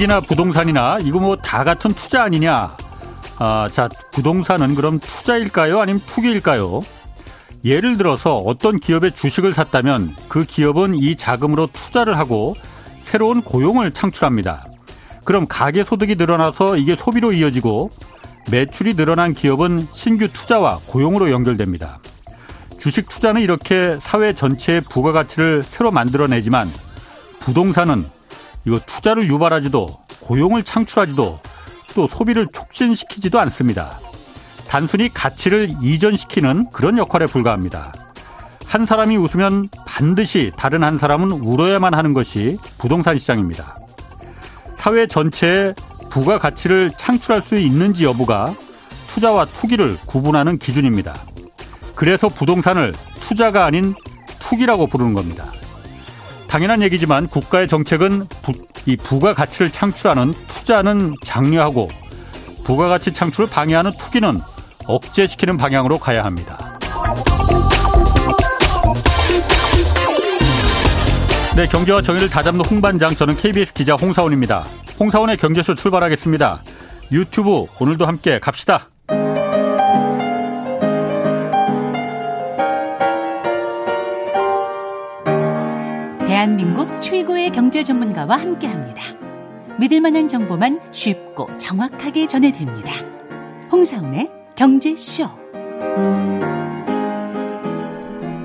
주식이나 부동산이나 이거 뭐 다 같은 투자 아니냐? 아, 자, 부동산은 그럼 투자일까요? 아니면 투기일까요? 예를 들어서 어떤 기업의 주식을 샀다면 그 기업은 이 자금으로 투자를 하고 새로운 고용을 창출합니다. 그럼 가계 소득이 늘어나서 이게 소비로 이어지고 매출이 늘어난 기업은 신규 투자와 고용으로 연결됩니다. 주식 투자는 이렇게 사회 전체의 부가가치를 새로 만들어내지만 부동산은 이거 투자를 유발하지도 고용을 창출하지도 또 소비를 촉진시키지도 않습니다. 단순히 가치를 이전시키는 그런 역할에 불과합니다. 한 사람이 웃으면 반드시 다른 한 사람은 울어야만 하는 것이 부동산 시장입니다. 사회 전체에 부가 가치를 창출할 수 있는지 여부가 투자와 투기를 구분하는 기준입니다. 그래서 부동산을 투자가 아닌 투기라고 부르는 겁니다. 당연한 얘기지만 국가의 정책은 부, 이 부가가치를 창출하는 투자는 장려하고 부가가치 창출을 방해하는 투기는 억제시키는 방향으로 가야 합니다. 네, 경제와 정의를 다잡는 홍반장 저는 KBS 기자 홍사원입니다. 홍사원의 경제쇼 출발하겠습니다. 유튜브 오늘도 함께 갑시다. 최고의 경제 전문가와 함께 합니다. 믿을 만한 정보만 쉽고 정확하게 전해드립니다. 홍사운의 경제쇼.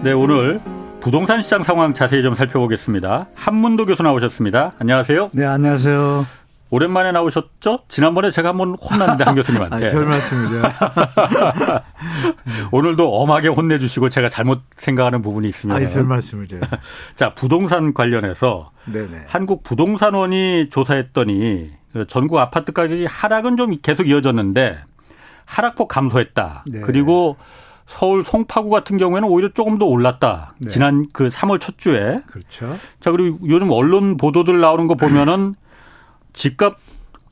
네, 오늘 부동산 시장 상황 자세히 좀 살펴보겠습니다. 한문도 교수 나오셨습니다. 안녕하세요. 네, 안녕하세요. 오랜만에 나오셨죠? 지난번에 제가 한번 혼났는데 한 교수님한테. 아, 별 말씀이죠. 오늘도 엄하게 혼내주시고 제가 잘못 생각하는 부분이 있으면. 아, 별 말씀이죠. 자, 부동산 관련해서 네네. 한국 부동산원이 조사했더니 전국 아파트 가격이 하락은 좀 계속 이어졌는데 하락폭 감소했다. 네. 그리고 서울 송파구 같은 경우에는 오히려 조금 더 올랐다. 네. 지난 그 3월 첫 주에. 그렇죠. 자, 그리고 요즘 언론 보도들 나오는 거 보면은 집값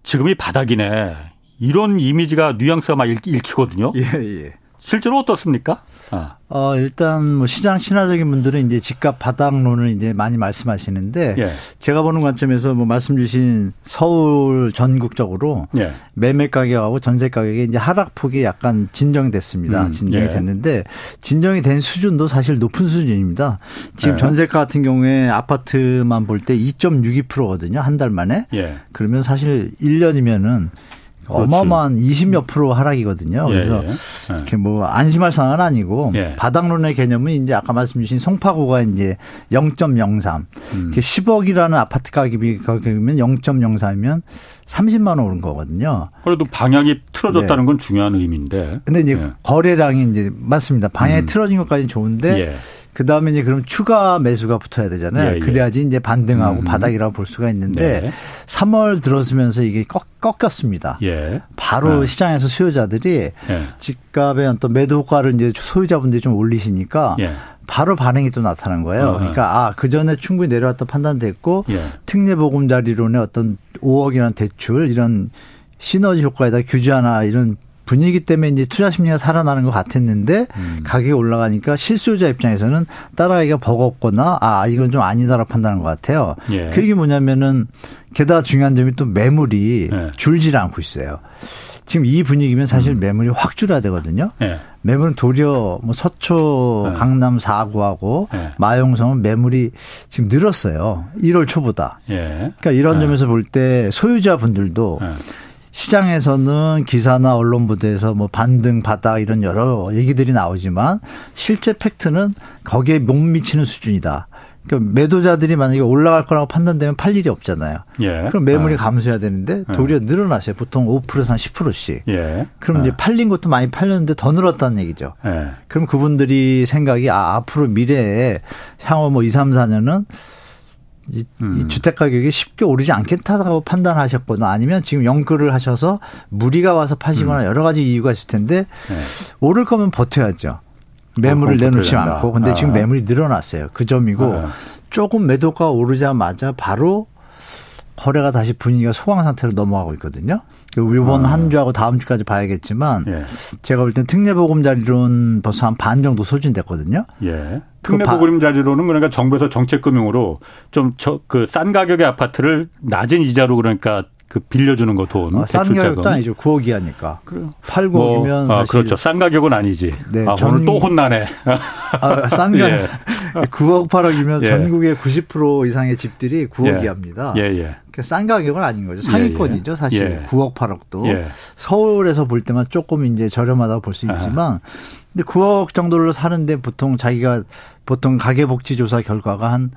지금이 바닥이네. 이런 이미지가 뉘앙스가 막 읽 히거든요. 예, 예. 실제로 어떻습니까? 아. 어, 일단 뭐 시장 신화적인 분들은 이제 집값 바닥론을 이제 많이 말씀하시는데 예. 제가 보는 관점에서 뭐 말씀 주신 서울 전국적으로 예. 매매 가격하고 전세 가격이 이제 하락폭이 약간 진정이 됐습니다. 음, 진정이 예. 됐는데 진정이 된 수준도 사실 높은 수준입니다. 지금 예. 전세가 같은 경우에 아파트만 볼 때 2.62%거든요. 한 달 만에. 예. 그러면 사실 1년이면은 그렇지. 어마어마한 20몇 프로 하락이거든요. 예, 그래서 예, 예. 이렇게 뭐 안심할 상황은 아니고 예. 바닥론의 개념은 이제 아까 말씀 주신 송파구가 이제 0.03. 음. 10억이라는 아파트 가격이 가격이면 0.03이면 30만 원 오른 거거든요. 그래도 방향이 틀어졌다는 네. 건 중요한 의미인데. 근데 이제 예. 거래량이 이제 맞습니다. 방향이 음. 틀어진 것까지는 좋은데 예. 그 다음에 이제 그럼 추가 매수가 붙어야 되잖아요. 예, 예. 그래야지 이제 반등하고 음. 바닥이라고 볼 수가 있는데 네. 3월 들어서면서 이게 꺾, 꺾였습니다. 예. 바로 네. 시장에서 수요자들이 예. 집값의 어떤 매도 효과를 이제 소유자분들이 좀 올리시니까 예. 바로 반응이 또 나타난 거예요. 어, 그러니까 아, 그 전에 충분히 내려왔다 판단됐고 예. 특례 보금자리론의 어떤 5억이라는 대출 이런 시너지 효과에다 규제 하나 이런 분위기 때문에 이제 투자 심리가 살아나는 것 같았는데 음. 가격이 올라가니까 실수요자 입장에서는 따라가기가 버겁거나 아 이건 좀 아니다라고 판단한 것 같아요. 예. 그게 뭐냐면은 게다가 중요한 점이 또 매물이 예. 줄질 않고 있어요. 지금 이 분위기면 사실 음. 매물이 확 줄어야 되거든요. 예. 매물은 도리어 뭐 서초, 예. 강남 4구하고 예. 마용성은 매물이 지금 늘었어요. 1월 초보다. 예. 그러니까 이런 예. 점에서 볼 때 소유자분들도 시장에서는 기사나 언론 부대에서 뭐 반등 바닥 이런 여러 얘기들이 나오지만 실제 팩트는 거기에 못 미치는 수준이다. 그러니까 매도자들이 만약에 올라갈 거라고 판단되면 팔 일이 없잖아요. 예. 그럼 매물이 아. 감소해야 되는데 예. 도리어 늘어나세요. 보통 5%에서 한 10%씩. 예. 그럼 이제 아. 팔린 것도 많이 팔렸는데 더 늘었다는 얘기죠. 예. 그럼 그분들이 생각이 아 앞으로 미래에 향후 뭐 2, 3, 4년은 이, 음. 이 주택 가격이 쉽게 오르지 않겠다고 판단하셨거나 아니면 지금 연끌을 하셔서 무리가 와서 파시거나 음. 여러 가지 이유가 있을 텐데 네. 오를 거면 버텨야죠. 매물을 어, 내놓지 않고 근데 아. 지금 매물이 늘어났어요. 그 점이고 아. 조금 매도가 오르자마자 바로 거래가 다시 분위기가 소강 상태로 넘어가고 있거든요. 이번 아. 한 주하고 다음 주까지 봐야겠지만 예. 제가 볼 땐 특례보금자리론 벌써 한 반 정도 소진됐거든요. 예. 특례보금자리론은 그러니까 정부에서 정책금융으로 좀 그 싼 가격의 아파트를 낮은 이자로 그러니까 그 빌려주는 거 돈. 아, 싼 가격도 아니죠. 9억이 하니까. 그래. 8, 9억이면. 뭐, 아, 그렇죠. 싼 가격은 아니지. 네, 아, 전... 오늘 또 혼나네. 아, 싼 가격. 예. 9억, 8억이면 예. 전국의 90% 이상의 집들이 9억이 예. 합니다. 예, 예. 그러니까 싼 가격은 아닌 거죠. 상위권이죠. 예, 예. 사실. 9억, 8억도. 서울에서 볼 때만 조금 이제 저렴하다고 볼 수 있지만. 근데 9억 정도를 사는데 보통 자기가 보통 가계복지조사 결과가 한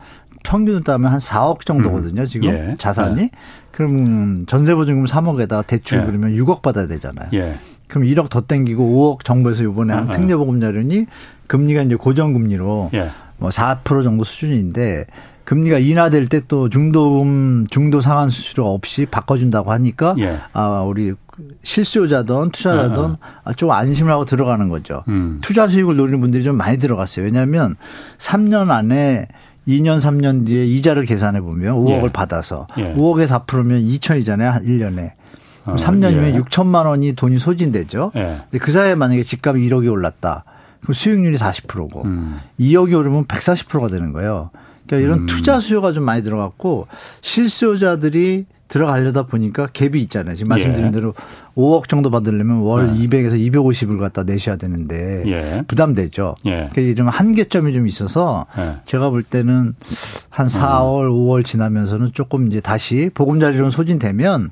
평균을 따면 한 4억 정도거든요. 음. 지금 예. 자산이. 예. 그럼 전세보증금 3억에다 대출 예. 그러면 6억 받아야 되잖아요. 예. 그럼 1억 더 땡기고 5억 정부에서 이번에 한 아, 아. 특례보금자료니 금리가 이제 고정금리로 예. 뭐4% 정도 수준인데 금리가 인하될 때 또 중도금 중도 상환 수수료 없이 바꿔준다고 하니까 예. 아 우리 실수요자든 투자자든 아, 아. 좀 안심을 하고 들어가는 거죠. 음. 투자 수익을 노리는 분들이 좀 많이 들어갔어요. 왜냐하면 3년 안에 2년 3년 뒤에 이자를 계산해 보면 5억을 예. 받아서 예. 5억에 4%면 2천이잖아요. 1년에. 그 3년이면 예. 6천만 원이 돈이 소진되죠. 예. 근데 그 사이에 만약에 집값이 1억이 올랐다. 그럼 수익률이 40%고 음. 2억이 오르면 140%가 되는 거예요. 그러니까 이런 음. 투자 수요가 좀 많이 들어갔고 실수요자들이 들어가려다 보니까 갭이 있잖아요. 지금 말씀드린 예. 대로 5억 정도 받으려면 월 예. 200에서 250을 갖다 내셔야 되는데 예. 부담되죠. 예. 그게 좀 한계점이 좀 있어서 예. 제가 볼 때는 한 4월, 음. 5월 지나면서는 조금 이제 다시 보금자리론 소진되면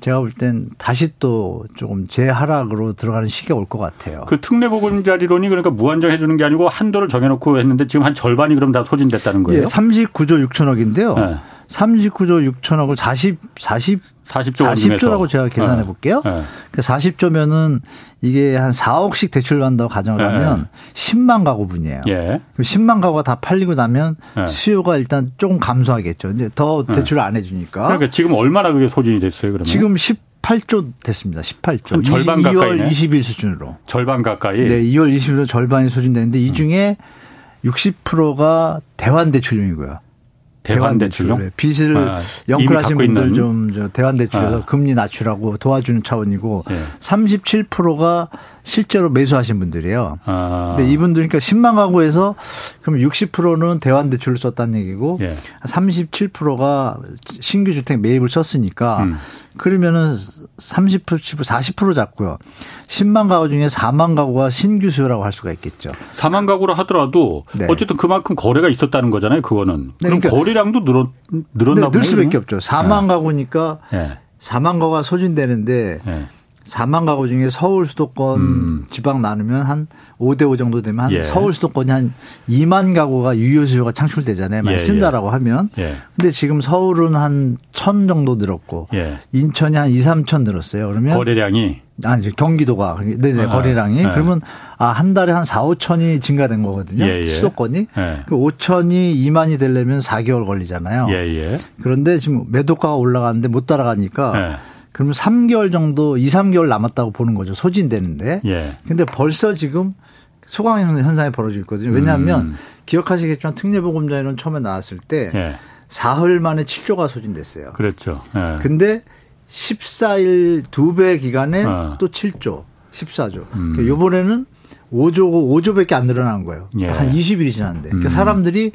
제가 볼 땐 다시 또 조금 재하락으로 들어가는 시기가 올 것 같아요. 그 특례 보금자리론이 그러니까 무한정 해 주는 게 아니고 한도를 정해놓고 했는데 지금 한 절반이 그럼 다 소진됐다는 거예요? 예, 39조 6천억인데요. 네. 39조 6천억을 40, 40 40조 40조라고 제가 계산해 네. 볼게요. 네. 그 40조면은 이게 한 4억씩 대출을 한다고 가정을 하면 네. 10만 가구분이에요. 예. 10만 가구가 다 팔리고 나면 네. 수요가 일단 조금 감소하겠죠. 이제 더 네. 대출을 안 해주니까. 그러니까 지금 얼마나 그게 소진이 됐어요, 그러면? 지금 18조 됐습니다. 18조. 절반 가까이. 2월 20일 수준으로. 절반 가까이. 네, 2월 20일로 절반이 소진되는데 이 중에 음. 60%가 대환 대출용이고요. 대환 대출용 네. 빚을 아, 영끌하신 분들 좀저 대환 대출에서 아. 금리 낮추라고 도와주는 차원이고 네. 37%가 실제로 매수하신 분들이에요. 아. 근데 이분들 그러니까 10만 가구에서 그럼 60%는 대환 대출을 썼다는 얘기고 예. 37%가 신규 주택 매입을 썼으니까 음. 그러면은 30% 40% 잡고요. 10만 가구 중에 4만 가구가 신규 수요라고 할 수가 있겠죠. 4만 가구라 하더라도 네. 어쨌든 그만큼 거래가 있었다는 거잖아요. 그거는. 네, 그럼 그러니까 거래량도 늘었 늘었나 네, 늘 수밖에 없죠. 4만 가구니까 네. 4만 가구가 소진되는데 네. 4만 가구 중에 서울 수도권 음. 지방 나누면 한 5대 5 정도 되면 한 예. 서울 수도권이 한 2만 가구가 유효 수요가 창출되잖아요. 많이 예, 쓴다라고 예. 하면. 예. 근데 지금 서울은 한 1000 정도 늘었고 예. 인천이 한 2, 3천 늘었어요. 그러면 거래량이 아니 경기도가 네네 아, 거래량이 네. 그러면 아 한 달에 한 4, 5천이 증가된 거거든요. 예, 수도권이. 그 5천이 2만이 되려면 4개월 걸리잖아요. 그런데 지금 매도가가 올라가는데 못 따라가니까 그러면 3개월 정도, 2, 3개월 남았다고 보는 거죠. 소진되는데. 예. 근데 벌써 지금 소강 현상이 벌어지고 있거든요. 왜냐하면 음. 기억하시겠지만 특례보금자리론 처음에 나왔을 때 예. 사흘 만에 7조가 소진됐어요. 그렇죠. 예. 근데 14일 두 배 기간에 어. 또 7조, 14조. 음. 그러니까 이번에는 5조고 5조밖에 안 늘어난 거예요. 예. 한 20일이 지났는데. 그러니까 음. 사람들이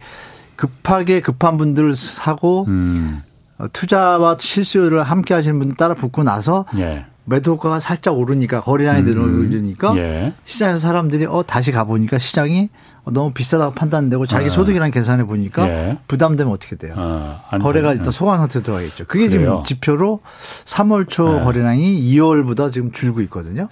급하게 급한 분들을 사고 음. 어, 투자와 실수를 함께 하시는 분들 따라 붙고 나서 예. 매도가가 살짝 오르니까 거래량이 음. 늘어니까 예. 시장에서 사람들이 어 다시 가보니까 시장이 너무 비싸다고 판단되고 자기 아. 소득이랑 계산해 보니까 예. 부담되면 어떻게 돼요? 아, 거래가 일단 소강 상태로 들어가겠죠. 그게 그래요. 지금 지표로 3월 초 예. 거래량이 2월보다 지금 줄고 있거든요.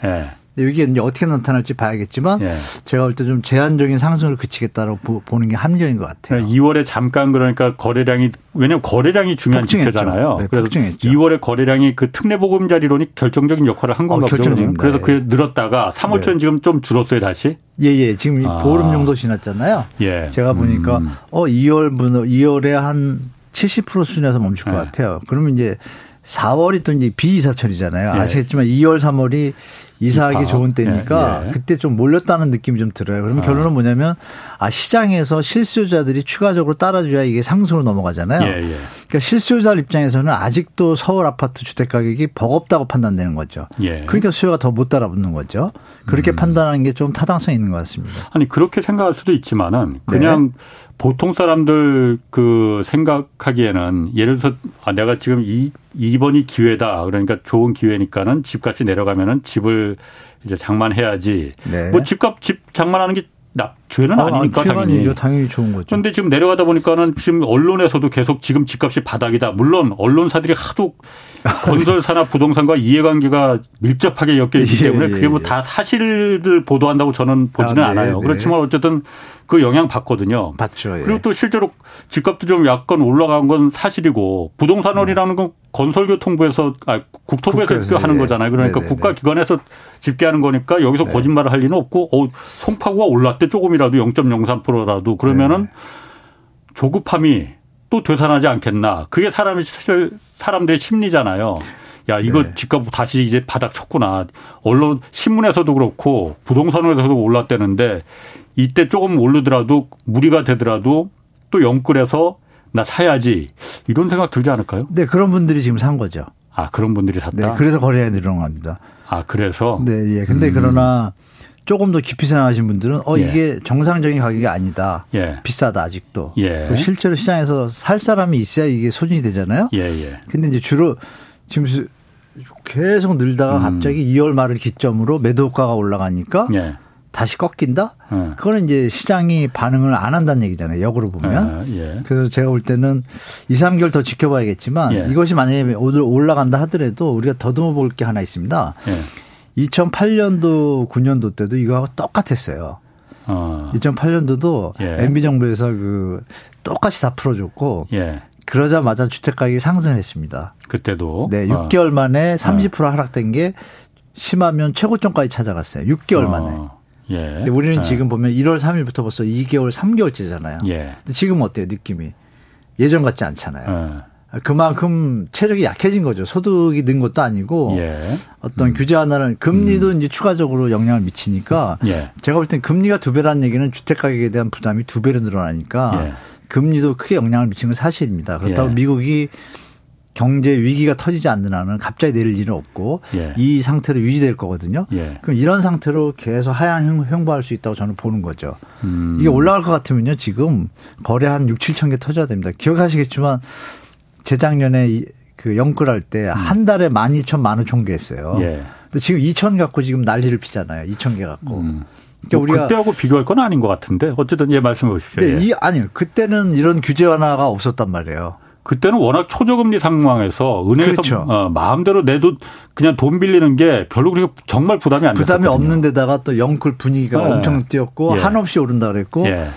예. 이게 이제 어떻게 나타날지 봐야겠지만 예. 제가 볼 때 좀 제한적인 상승을 그치겠다고 보는 게 합리적인 것 같아요. 2월에 잠깐 그러니까 거래량이 왜냐하면 거래량이 중요한 지표잖아요. 네, 그래서 폭증했죠. 2월에 거래량이 그 특례 보금자리론이 결정적인 역할을 한 건가 어, 보죠. 그래서 그게 늘었다가 3월 초엔 네. 지금 좀 줄었어요 다시. 예예 예. 지금 아. 보름 정도 지났잖아요. 예. 제가 보니까 음. 어 2월 분 2월에 한 70% 수준에서 멈출 것 네. 같아요. 그러면 이제 4월이 또 이제 비이사철이잖아요. 예. 아시겠지만 2월, 3월이 이사하기 입학. 좋은 때니까 예, 예. 그때 좀 몰렸다는 느낌이 좀 들어요. 그러면 아. 결론은 뭐냐면 아 시장에서 실수요자들이 추가적으로 따라줘야 이게 상승으로 넘어가잖아요. 예, 예. 그러니까 실수요자 입장에서는 아직도 서울 아파트 주택 가격이 버겁다고 판단되는 거죠. 예. 그러니까 수요가 더 못 따라붙는 거죠. 그렇게 음. 판단하는 게 좀 타당성 있는 것 같습니다. 아니 그렇게 생각할 수도 있지만은 그냥 네. 보통 사람들 그 생각하기에는 예를 들어서 아 내가 지금 이 이번이 기회다. 그러니까 좋은 기회니까는 집값이 내려가면은 집을 이제 장만해야지. 네. 뭐 집값 집 장만하는 게 나, 죄는 아, 니니까 당연히. 아니죠. 당연히 좋은 거죠. 그런데 지금 내려가다 보니까는 지금 언론에서도 계속 지금 집값이 바닥이다. 물론 언론사들이 하도 건설사나 부동산과 이해관계가 밀접하게 엮여 있기 예, 때문에 그게 뭐다 예, 예. 사실을 보도한다고 저는 보지는 아, 네, 않아요. 네. 그렇지만 어쨌든 그 영향 받거든요. 받죠. 예. 그리고 또 실제로 집값도 좀 약간 올라간 건 사실이고 부동산원이라는 건 건설교통부에서 아 국토부에서 국가에서, 하는 예. 거잖아요. 그러니까 네네네. 국가기관에서 집계하는 거니까 여기서 네. 거짓말을 할 리는 없고 어 송파구가 올랐대 조금 이라도 0.03%라도 그러면은 네. 조급함이 또 되살아나지 않겠나. 그게 사람이 사실 사람들의 심리잖아요. 야 이거 네. 집값 다시 이제 바닥 쳤구나. 언론 신문에서도 그렇고 부동산에서도 올랐대는데 이때 조금 오르더라도 무리가 되더라도 또 영끌해서 나 사야지 이런 생각 들지 않을까요? 네 그런 분들이 지금 산 거죠. 아 그런 분들이 샀다. 네 그래서 거래가 늘어납니다. 아 그래서 네 예. 근데 음. 그러나 조금 더 깊이 생각하신 분들은 어 예. 이게 정상적인 가격이 아니다. 예. 비싸다 아직도. 예. 실제로 시장에서 살 사람이 있어야 이게 소진이 되잖아요. 예, 예. 근데 이제 주로 지금 계속 늘다가 음. 갑자기 2월 말을 기점으로 매도 효과가 올라가니까 예. 다시 꺾인다? 예. 그거는 이제 시장이 반응을 안 한다는 얘기잖아요. 역으로 보면. 예. 예. 그래서 제가 볼 때는 2, 3개월 더 지켜봐야겠지만 예. 이것이 만약에 오늘 올라간다 하더라도 우리가 더듬어 볼 게 하나 있습니다. 2008년도, 예. 9년도 때도 이거하고 똑같았어요. 어. 2008년도도 MB 정부에서 그 똑같이 다 풀어줬고 그러자마자 주택 가격이 상승했습니다. 그때도. 네, 6개월 만에 30% 어. 하락된 게 심하면 최고점까지 찾아갔어요. 6개월 어. 만에. 예. 근데 우리는 예. 지금 보면 1월 3일부터 벌써 2개월, 3개월째잖아요. 예. 근데 지금 어때요, 느낌이? 예전 같지 않잖아요. 예. 그만큼 체력이 약해진 거죠. 소득이 는 것도 아니고 예. 어떤 음. 규제 하나는 금리도 음. 이제 추가적으로 영향을 미치니까 예. 제가 볼 땐 금리가 두 배라는 얘기는 주택 가격에 대한 부담이 두 배로 늘어나니까 예. 금리도 크게 영향을 미치는 건 사실입니다. 그렇다고 예. 미국이 경제 위기가 터지지 않는 한은 갑자기 내릴 일은 없고 예. 이 상태로 유지될 거거든요. 예. 그럼 이런 상태로 계속 하향 횡보할 수 있다고 저는 보는 거죠. 음. 이게 올라갈 것 같으면요. 지금 거래 한 6, 7천 개 터져야 됩니다. 기억하시겠지만 재작년에 그 영끌할 때한 음. 달에 12,000, 15,000개 했어요. 예. 근데 지금 2천 갖고 지금 난리를 피잖아요. 2천 개 갖고. 음. 그러니까 뭐 우리가 그때하고 비교할 건 아닌 것 같은데 어쨌든 예 말씀해 보십시오. 네, 예. 이 아니요. 그때는 이런 규제 완화가 없었단 말이에요. 그때는 워낙 초저금리 상황에서 은행에서 그렇죠. 어, 마음대로 내도 그냥 돈 빌리는 게 별로 그렇게 정말 부담이 안 부담이 됐었거든요. 없는 데다가 또 영끌 분위기가 네. 엄청 뛰었고 예. 한없이 오른다 그랬고 예.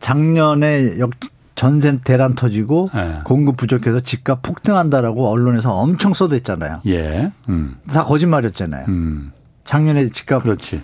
작년에 역 전세 대란 터지고 예. 공급 부족해서 집값 폭등한다라고 언론에서 엄청 쏟았잖아요. 예. 음. 다 거짓말이었잖아요. 음. 작년에 집값 그렇지.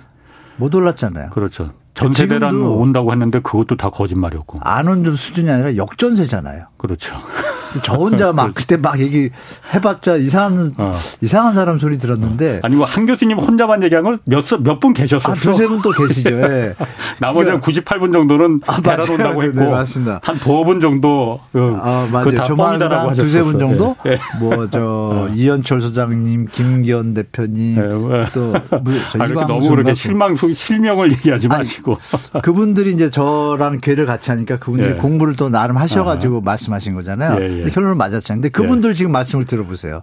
못 올랐잖아요. 그렇죠. 전세 대란 온다고 했는데 그것도 다 거짓말이었고. 안 온 수준이 아니라 역전세잖아요. 그렇죠. 저 혼자 막 그때 막 얘기 해봤자 이상한 어. 이상한 사람 소리 들었는데 어. 아니 뭐 한 교수님 혼자만 얘기한 걸 몇몇 분 계셨었어. 아, 두세 분 또 계시죠. 예. 나머지는 그러니까, 98분 정도는 아, 대란 온다고 했고 네, 맞습니다. 한 두어 분 정도 그, 아, 맞아요. 조만간 두세 분 정도 예. 뭐저 어. 이현철 소장님, 김기현 대표님 예. 또저 아, 너무 그렇게 실망 실명을 얘기하지 마시고 그분들이 이제 저랑 괴를 같이 하니까 그분들이 예. 공부를 또 나름 하셔가지고 아. 말씀하신 거잖아요. 예, 예. 예. 결론은 맞았잖아요. 근데 그분들 예. 지금 말씀을 들어보세요.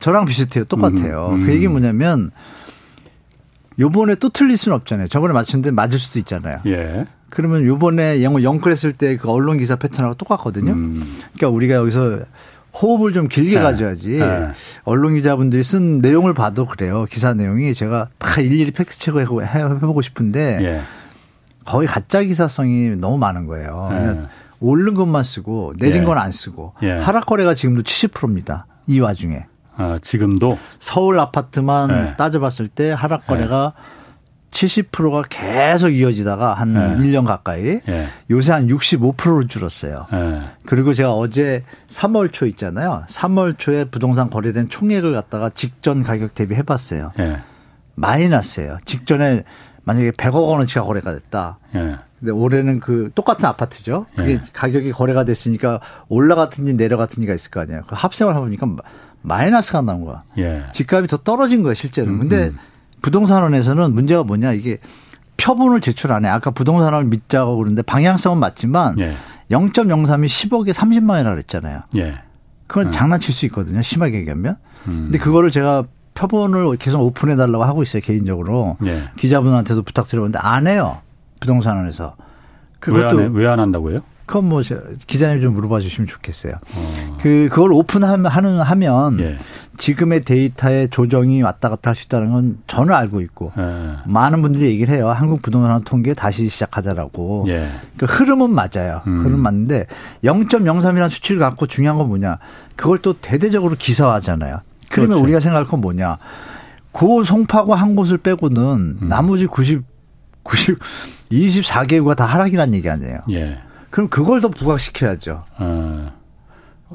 저랑 비슷해요. 똑같아요. 음, 음. 그 얘기 뭐냐면 요번에 또 틀릴 수는 없잖아요. 저번에 맞췄는데 맞을 수도 있잖아요. 예. 그러면 요번에 영어 영클했을 때 그 언론 기사 패턴하고 똑같거든요. 음. 그러니까 우리가 여기서 호흡을 좀 길게 네. 가져야지. 네. 언론 기자분들이 쓴 내용을 봐도 그래요. 기사 내용이 제가 다 일일이 팩트 체크 해보고 싶은데 예. 거의 가짜 기사성이 너무 많은 거예요. 네. 오른 것만 쓰고 내린 예. 건 안 쓰고 예. 하락 거래가 지금도 70%입니다. 이 와중에. 아, 지금도 서울 아파트만 예. 따져봤을 때 하락 거래가 70%가 계속 이어지다가 한 네. 1년 가까이 네. 요새 한 65%로 줄었어요. 네. 그리고 제가 어제 3월 초 있잖아요. 3월 초에 부동산 거래된 총액을 갖다가 직전 가격 대비 해봤어요. 네. 마이너스예요. 직전에 만약에 100억 원어치가 거래가 됐다. 네. 근데 올해는 그 똑같은 아파트죠. 그게 네. 가격이 거래가 됐으니까 올라갔든지 내려갔든지가 있을 거 아니에요. 그 합생을 해보니까 마이너스가 나온 거야. 예. 집값이 더 떨어진 거예요, 실제로. 음, 근데 음. 부동산원에서는 문제가 뭐냐 이게 표본을 제출 안 해. 아까 부동산원을 믿자고 그러는데 방향성은 맞지만 예. 0.03이 10억에 30만 원이라 그랬잖아요. 예. 그건 음. 장난칠 수 있거든요. 심하게 얘기하면. 음. 근데 그거를 제가 표본을 계속 오픈해 달라고 하고 있어요 개인적으로 예. 기자분한테도 부탁드려봤는데 안 해요 부동산원에서 그것도 왜 안 한다고요? 그건 뭐 기자님 좀 물어봐 주시면 좋겠어요. 어. 그 그걸 오픈하면 하는 하면 예. 지금의 데이터의 조정이 왔다 갔다 할 수 있다는 건 저는 알고 있고 예. 많은 분들이 얘기를 해요. 한국 부동산 통계 다시 시작하자라고. 예. 그 흐름은 맞아요. 음. 흐름 맞는데 0.03이라는 수치를 갖고 중요한 건 뭐냐? 그걸 또 대대적으로 기사화하잖아요. 그러면 그렇죠. 우리가 생각할 건 뭐냐? 고 송파구 한 곳을 빼고는 음. 나머지 90 90 24개국가 다 하락이라는 얘기 아니에요. 예. 그럼 그걸 더 부각시켜야죠. 어.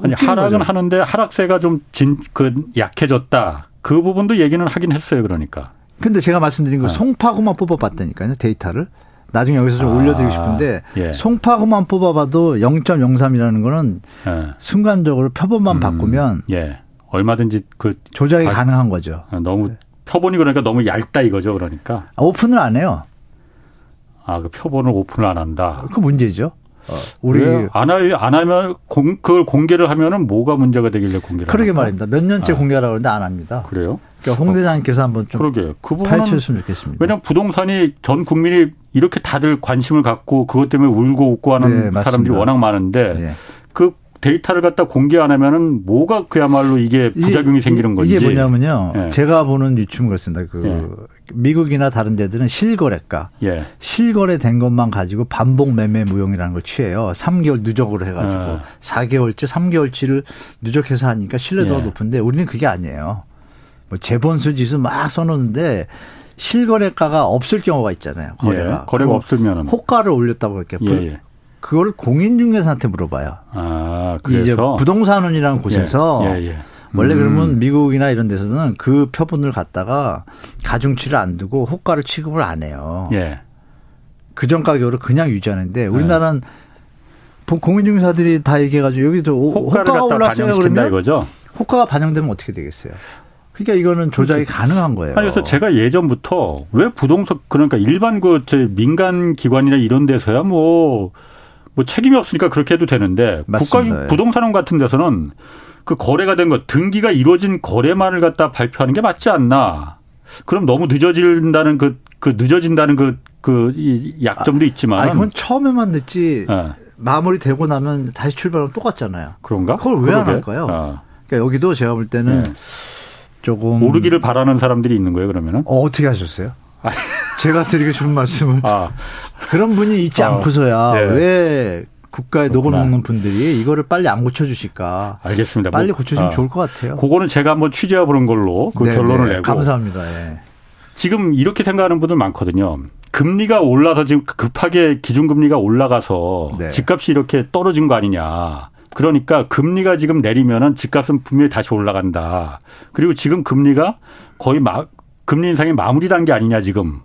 아니 하락은 거죠. 하는데 하락세가 좀 진 그 약해졌다. 그 부분도 얘기는 하긴 했어요. 그러니까. 근데 제가 말씀드린 거 어. 송파구만 뽑아봤다니까요. 데이터를. 나중에 여기서 좀 아, 올려드리고 싶은데 예. 송파구만 뽑아봐도 0.03이라는 거는 예. 순간적으로 표본만 음, 바꾸면 예. 얼마든지 그 조작이 아, 가능한 거죠. 아, 너무 표본이 그러니까 너무 얇다 이거죠. 그러니까 오픈을 안 해요. 아, 그 표본을 오픈을 안 한다. 그 문제죠. 어, 우리 안, 할, 안 하면 공, 그걸 공개를 하면은 뭐가 문제가 되길래 공개를 그러게 할까? 말입니다. 몇 년째 아. 공개하라고 하는데 안 합니다. 그래요? 그러니까 홍 대장님께서 한번 좀 그러게. 그 파헤쳤으면 좋겠습니다. 왜냐하면 부동산이 전 국민이 이렇게 다들 관심을 갖고 그것 때문에 울고 웃고 하는 네, 사람들이 워낙 많은데 네. 그 데이터를 갖다 공개 안 하면은 뭐가 그야말로 이게 부작용이 이, 생기는 건지. 이게 뭐냐면요. 예. 제가 보는 유춤 그렇습니다. 그 예. 미국이나 다른 데들은 실거래가. 예. 실거래된 것만 가지고 반복 매매 무용이라는 걸 취해요. 3개월 누적으로 해가지고 예. 4개월치, 3개월치를 누적해서 하니까 신뢰도가 예. 높은데 우리는 그게 아니에요. 뭐 재본수 지수 막 써놓는데 실거래가가 없을 경우가 있잖아요. 거래가. 예. 거래가 없으면 호가를 올렸다고 그렇게 그걸 공인중개사한테 물어봐요. 아, 그래서 이제 부동산원이라는 예, 곳에서 예, 예, 예. 원래 그러면 음. 미국이나 이런 데서는 그 표본을 갖다가 가중치를 안 두고 호가를 취급을 안 해요. 예. 그전 가격으로 그냥 유지하는데 우리나라는 공인중개사들이 다 얘기해가지고 여기도 호가가 올랐어요 그러면 이거죠? 호가가 반영되면 어떻게 되겠어요? 그러니까 이거는 조작이 그렇죠. 가능한 거예요. 아니, 그래서 제가 예전부터 왜 부동산 그러니까 일반 그 민간 기관이나 이런 데서야 뭐 뭐 책임이 없으니까 그렇게 해도 되는데 맞습니다. 국가 예. 부동산원 같은 데서는 그 거래가 된 것 등기가 이루어진 거래만을 갖다 발표하는 게 맞지 않나. 그럼 너무 늦어진다는 그, 그 늦어진다는 그, 그, 이 약점도 있지만. 아, 그건 처음에만 늦지. 네. 마무리되고 나면 다시 출발하면 똑같잖아요. 그런가? 그걸 왜 안 할까요? 아. 그러니까 여기도 제가 볼 때는 네. 조금. 오르기를 바라는 사람들이 있는 거예요, 그러면은? 어, 어떻게 하셨어요? 제가 드리고 싶은 말씀을. 아. 그런 분이 있지 아. 않고서야 네. 왜 국가에 녹아먹는 분들이 이거를 빨리 안 고쳐주실까. 알겠습니다. 빨리 뭐, 고쳐주면 아. 좋을 것 같아요. 그거는 제가 한번 취재해 보는 걸로 그 네, 결론을 네. 내고. 감사합니다. 예. 지금 이렇게 생각하는 분들 많거든요. 금리가 올라서 지금 급하게 기준금리가 올라가서 네. 집값이 이렇게 떨어진 거 아니냐. 그러니까 금리가 지금 내리면은 집값은 분명히 다시 올라간다. 그리고 지금 금리가 거의 마, 금리 인상이 마무리 단계 아니냐 지금.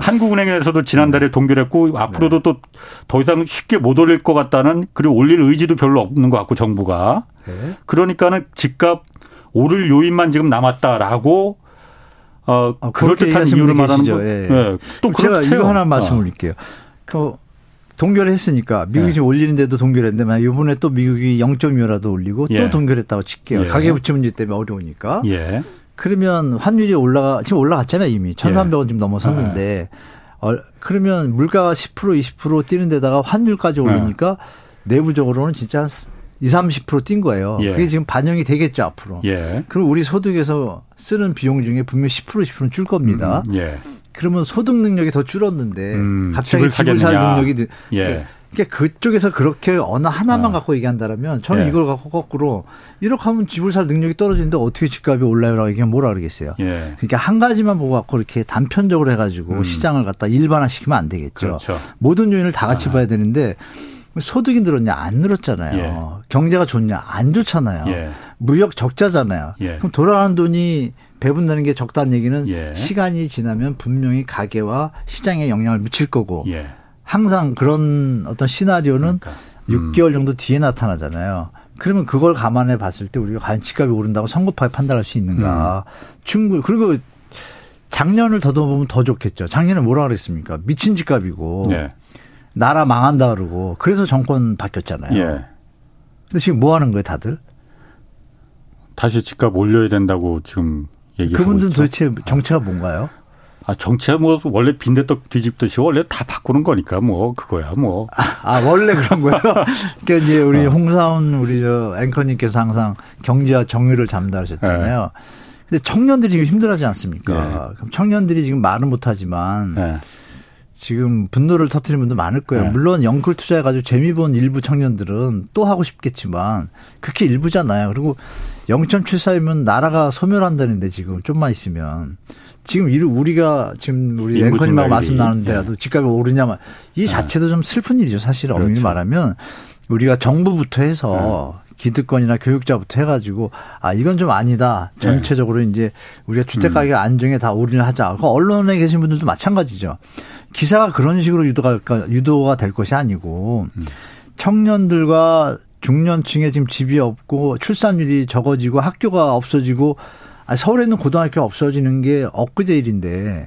한국은행에서도 지난달에 음. 동결했고 앞으로도 네. 또더 이상 쉽게 못 올릴 것 같다는 그리고 올릴 의지도 별로 없는 것 같고 정부가 네. 그러니까는 집값 오를 요인만 지금 남았다라고 어 아, 그럴 듯한 이유를 말하는 거. 예. 예. 또 제가 이거 하나 말씀드릴게요. 어. 그 동결했으니까 미국이 예. 지금 올리는데도 동결했는데 이번에 또 미국이 0.2라도 올리고 예. 또 동결했다고 칠게요. 예. 가계부채 문제 때문에 어려우니까. 예. 그러면 환율이 올라가 지금 올라갔잖아요 이미 1,300원 좀 넘어섰는데 네. 어, 그러면 물가가 10% 20% 뛰는 데다가 환율까지 오르니까 네. 내부적으로는 진짜 한 20, 30%뛴 거예요. 예. 그게 지금 반영이 되겠죠 앞으로. 예. 그리고 우리 소득에서 쓰는 비용 중에 분명 10% 20%는 줄 겁니다. 음, 예. 그러면 소득 능력이 더 줄었는데 음, 갑자기 집을, 집을 살 능력이 예. 그러니까 그러니까 그쪽에서 그렇게 어느 하나만 어. 갖고 얘기한다면 저는 예. 이걸 갖고 거꾸로 이렇게 하면 집을 살 능력이 떨어지는데 어떻게 집값이 올라요라고 얘기하면 뭐라 그러겠어요. 예. 그러니까 한 가지만 보고 갖고 이렇게 단편적으로 해가지고 음. 시장을 갖다 일반화시키면 안 되겠죠. 그렇죠. 모든 요인을 다 같이 아. 봐야 되는데 소득이 늘었냐 안 늘었잖아요. 예. 경제가 좋냐 안 좋잖아요. 예. 무역 적자잖아요. 예. 그럼 돌아가는 돈이 배분되는 게 적다는 얘기는 예. 시간이 지나면 분명히 가계와 시장에 영향을 미칠 거고 예. 항상 그런 어떤 시나리오는 그러니까. 음. 6개월 정도 뒤에 나타나잖아요. 그러면 그걸 감안해 봤을 때 우리가 과연 집값이 오른다고 성급하게 판단할 수 있는가. 음. 충분히 그리고 작년을 더듬어보면 더 좋겠죠. 작년에 뭐라 그랬습니까? 미친 집값이고 예. 나라 망한다 그러고 그래서 정권 바뀌었잖아요. 예. 근데 지금 뭐 하는 거예요, 다들? 다시 집값 올려야 된다고 지금 얘기하고 그분들은 도대체 정체가 뭔가요? 아, 정치야 뭐 원래 빈대떡 뒤집듯이 원래 다 바꾸는 거니까 뭐 그거야 뭐. 아, 아 원래 그런 거예요? 그러니까 이제 우리 어. 홍사훈 우리 저 앵커님께서 항상 경제와 정의를 잠다하셨잖아요. 네. 근데 청년들이 지금 힘들하지 않습니까? 네. 그럼 청년들이 지금 말은 못하지만 네. 지금 분노를 터트리는 분도 많을 거예요. 네. 물론 영끌 투자해가지고 재미 본 일부 청년들은 또 하고 싶겠지만 그렇게 일부잖아요. 그리고 0.74이면 나라가 소멸한다는데 지금 좀만 있으면 지금 우리가 지금 우리 앵커님하고 말씀 나누는데도 네. 집값이 오르냐만 이 네. 자체도 좀 슬픈 일이죠. 사실 엄밀히 그렇죠. 말하면 우리가 정부부터 해서 네. 기득권이나 교육자부터 해가지고 아 이건 좀 아니다 전체적으로 네. 이제 우리가 주택 가격 음. 안정에 다 올인을 하자. 그 언론에 계신 분들도 마찬가지죠. 기사가 그런 식으로 유도가 유도가 될 것이 아니고 음. 청년들과 중년층에 지금 집이 없고 출산율이 적어지고 학교가 없어지고 아, 서울에 있는 고등학교 없어지는 게 엊그제 일인데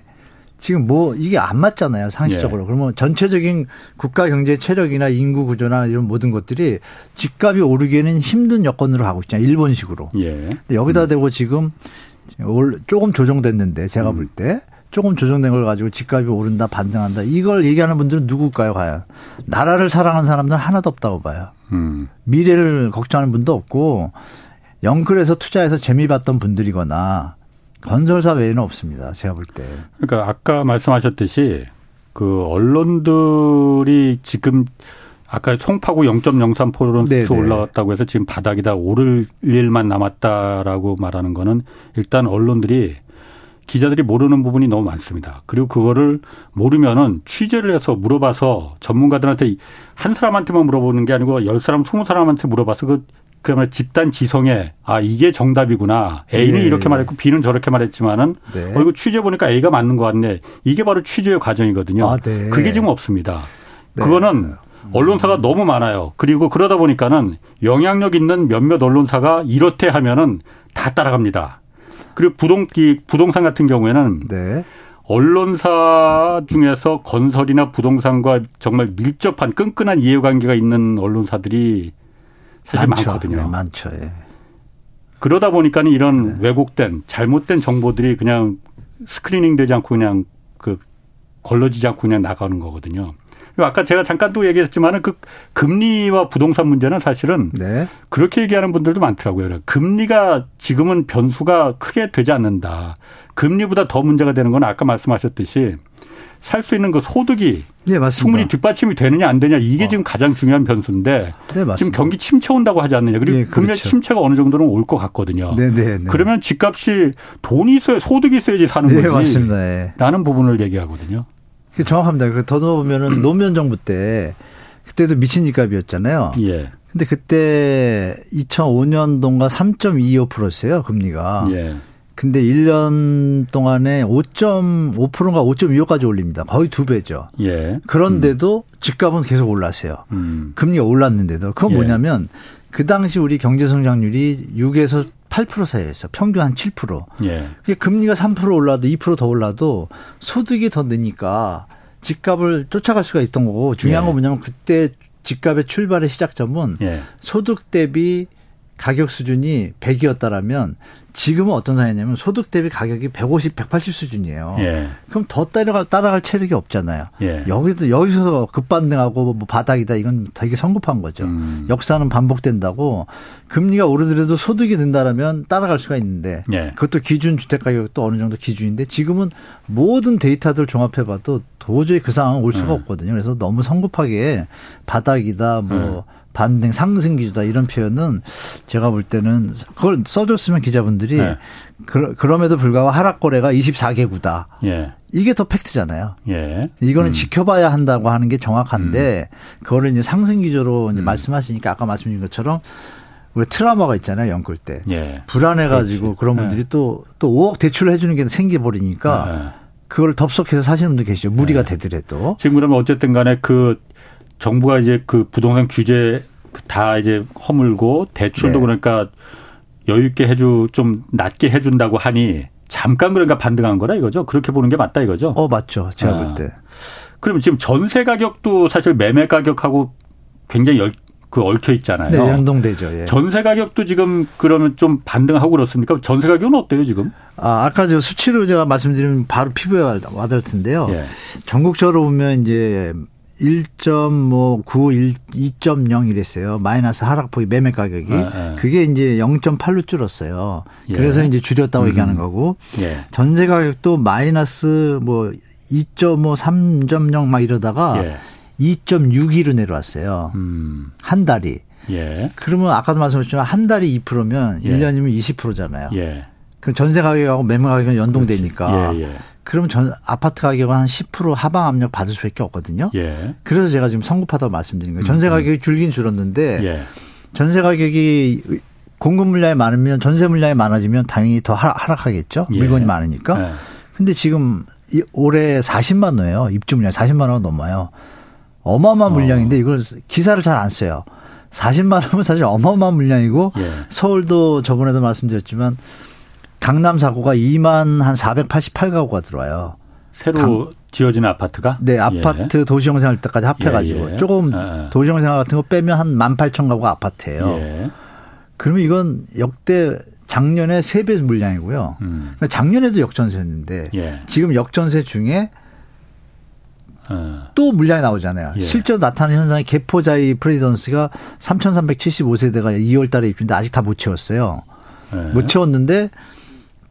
지금 뭐 이게 안 맞잖아요 상식적으로 예. 그러면 전체적인 국가 경제 체력이나 인구 구조나 이런 모든 것들이 집값이 오르기에는 힘든 여건으로 가고 있잖아요 일본식으로 예. 근데 여기다 음. 대고 지금 조금 조정됐는데 제가 음. 볼때 조금 조정된 걸 가지고 집값이 오른다 반등한다 이걸 얘기하는 분들은 누굴까요 과연 나라를 사랑하는 사람들은 하나도 없다고 봐요 음. 미래를 걱정하는 분도 없고 영끌에서 투자해서 재미 봤던 분들이거나 건설사 외에는 없습니다 제가 볼 때. 그러니까 아까 말씀하셨듯이 그 언론들이 지금 아까 송파구 0.03%로 올라갔다고 해서 지금 바닥이다 오를 일만 남았다라고 말하는 거는 일단 언론들이 기자들이 모르는 부분이 너무 많습니다. 그리고 그거를 모르면은 취재를 해서 물어봐서 전문가들한테 한 사람한테만 물어보는 게 아니고 열 사람, 스무 사람한테 물어봐서 그 그야말로 집단 지성에 아 이게 정답이구나 A는 네. 이렇게 말했고 B는 저렇게 말했지만은 네. 어 이거 취재 보니까 A가 맞는 것 같네 이게 바로 취재의 과정이거든요. 아, 네. 그게 지금 없습니다. 네. 그거는 언론사가 너무 많아요. 그리고 그러다 보니까는 영향력 있는 몇몇 언론사가 이렇대 하면은 다 따라갑니다. 그리고 부동 부동산 같은 경우에는 네. 언론사 중에서 건설이나 부동산과 정말 밀접한 끈끈한 이해관계가 있는 언론사들이 사실 많죠. 많거든요. 네, 많죠. 예. 그러다 보니까는 이런 네. 왜곡된 잘못된 정보들이 그냥 스크리닝 되지 않고 그냥 그 걸러지지 않고 그냥 나가는 거거든요. 아까 제가 잠깐 또 얘기했지만은 그 금리와 부동산 문제는 사실은 네. 그렇게 얘기하는 분들도 많더라고요. 금리가 지금은 변수가 크게 되지 않는다. 금리보다 더 문제가 되는 건 아까 말씀하셨듯이 살 수 있는 그 소득이 네. 충분히 뒷받침이 되느냐 안 되냐 이게 어. 지금 가장 중요한 변수인데 네, 지금 경기 침체 온다고 하지 않느냐 그리고 네, 그렇죠. 침체가 어느 정도는 올 것 같거든요. 네, 네, 네, 그러면 집값이 돈이 있어야 소득이 있어야지 사는 네, 거지. 맞습니다. 예. 라는 부분을 얘기하거든요. 정확합니다. 그 더 넣어보면은 노무현 정부 때 그때도 미친 집값이었잖아요. 예. 근데 그때 2005년도인가 3.25%였어요, 금리가. 예. 근데 1년 동안에 5.5%인가 5.25까지 올립니다. 거의 두 배죠. 예. 그런데도 음. 집값은 계속 올랐어요. 음. 금리가 올랐는데도. 그건 예. 뭐냐면 그 당시 우리 경제 성장률이 6에서 8% 사이에서 평균 한 7%. 예. 금리가 3% 올라도 2%더 올라도 소득이 더 느니까 집값을 쫓아갈 수가 있던 거고 중요한 예. 건 뭐냐면 그때 집값의 출발의 시작점은 예. 소득 대비 가격 수준이 100이었다라면 지금은 어떤 상황이냐면 소득 대비 가격이 150, 180 수준이에요. 예. 그럼 더 따라갈, 따라갈 체력이 없잖아요. 예. 여기서, 여기서 급반등하고 뭐 바닥이다 이건 되게 성급한 거죠. 음. 역사는 반복된다고 금리가 오르더라도 소득이 는다라면 따라갈 수가 있는데 예. 그것도 기준 주택 가격도 어느 정도 기준인데 지금은 모든 데이터들 종합해 봐도 도저히 그 상황은 올 수가 음. 없거든요. 그래서 너무 성급하게 바닥이다 뭐 음. 반등 상승 기조다 이런 표현은 제가 볼 때는 그걸 써줬으면 기자분들이 네. 그, 그럼에도 불구하고 하락 거래가 24개구다. 예. 이게 더 팩트잖아요. 예. 이거는 음. 지켜봐야 한다고 하는 게 정확한데 음. 그거를 이제 상승 기조로 이제 음. 말씀하시니까 아까 말씀드린 것처럼 우리 트라우마가 있잖아요, 연끌 때. 예. 불안해가지고 그런 분들이 예. 또, 또 5억 대출을 해주는 게 생겨버리니까 예. 그걸 덥석해서 사시는 분도 계시죠. 무리가 예. 되더라도. 지금 그러면 어쨌든 간에 그 정부가 이제 그 부동산 규제 다 이제 허물고 대출도 네. 그러니까 여유 있게 해주 좀 낮게 해준다고 하니 잠깐 그러니까 반등한 거라 이거죠. 그렇게 보는 게 맞다 이거죠. 어 맞죠. 제가 아. 볼 때. 그럼 지금 전세 가격도 사실 매매 가격하고 굉장히 열, 그 얽혀 있잖아요. 네, 연동되죠. 예. 전세 가격도 지금 그러면 좀 반등하고 그렇습니까? 전세 가격은 어때요 지금? 아, 아까 저 수치로 제가 말씀드리면 바로 피부에 와닿을 텐데요. 예. 전국적으로 보면 이제 1.9, 2.0 이랬어요. 마이너스 하락폭이 매매 가격이. 네, 네. 그게 이제 0.8로 줄었어요. 예. 그래서 이제 줄였다고 음. 얘기하는 거고. 예. 전세 가격도 마이너스 뭐 2.5, 3.0 막 이러다가 예. 2.62로 내려왔어요. 음. 한 달이. 예. 그러면 아까도 말씀하셨지만 한 달이 2%면 예. 1년이면 20%잖아요. 예. 그럼 전세 가격하고 매매 가격은 연동되니까. 그러면 전 아파트 가격은 한 10% 하방 압력 받을 수밖에 없거든요. 예. 그래서 제가 지금 성급하다고 말씀드린 거예요. 전세 음, 음. 가격이 줄긴 줄었는데 예. 전세 가격이 공급 물량이 많으면 전세 물량이 많아지면 당연히 더 하락하겠죠. 예. 물건이 많으니까. 예. 근데 지금 올해 40만 원이에요. 입주 물량 40만 원 넘어요. 어마어마한 어. 물량인데 이걸 기사를 잘 안 써요. 40만 원은 사실 어마어마한 물량이고 예. 서울도 저번에도 말씀드렸지만 강남 사고가 2만 한 488가구가 들어와요. 새로 강, 지어진 아파트가? 네, 아파트 예. 도시형생활 때까지 합해가지고 예, 예. 조금 아, 아. 도시형생활 같은 거 빼면 한 18,000 가구가 아파트예요. 예. 그러면 이건 역대 작년에 3배 물량이고요. 음. 그러니까 작년에도 역전세였는데 예. 지금 역전세 중에 어. 또 물량이 나오잖아요. 예. 실제로 나타나는 현상이 개포자의 프리던스가 3,375세대가 2월 달에 입주인데 아직 다 못 채웠어요. 예. 못 채웠는데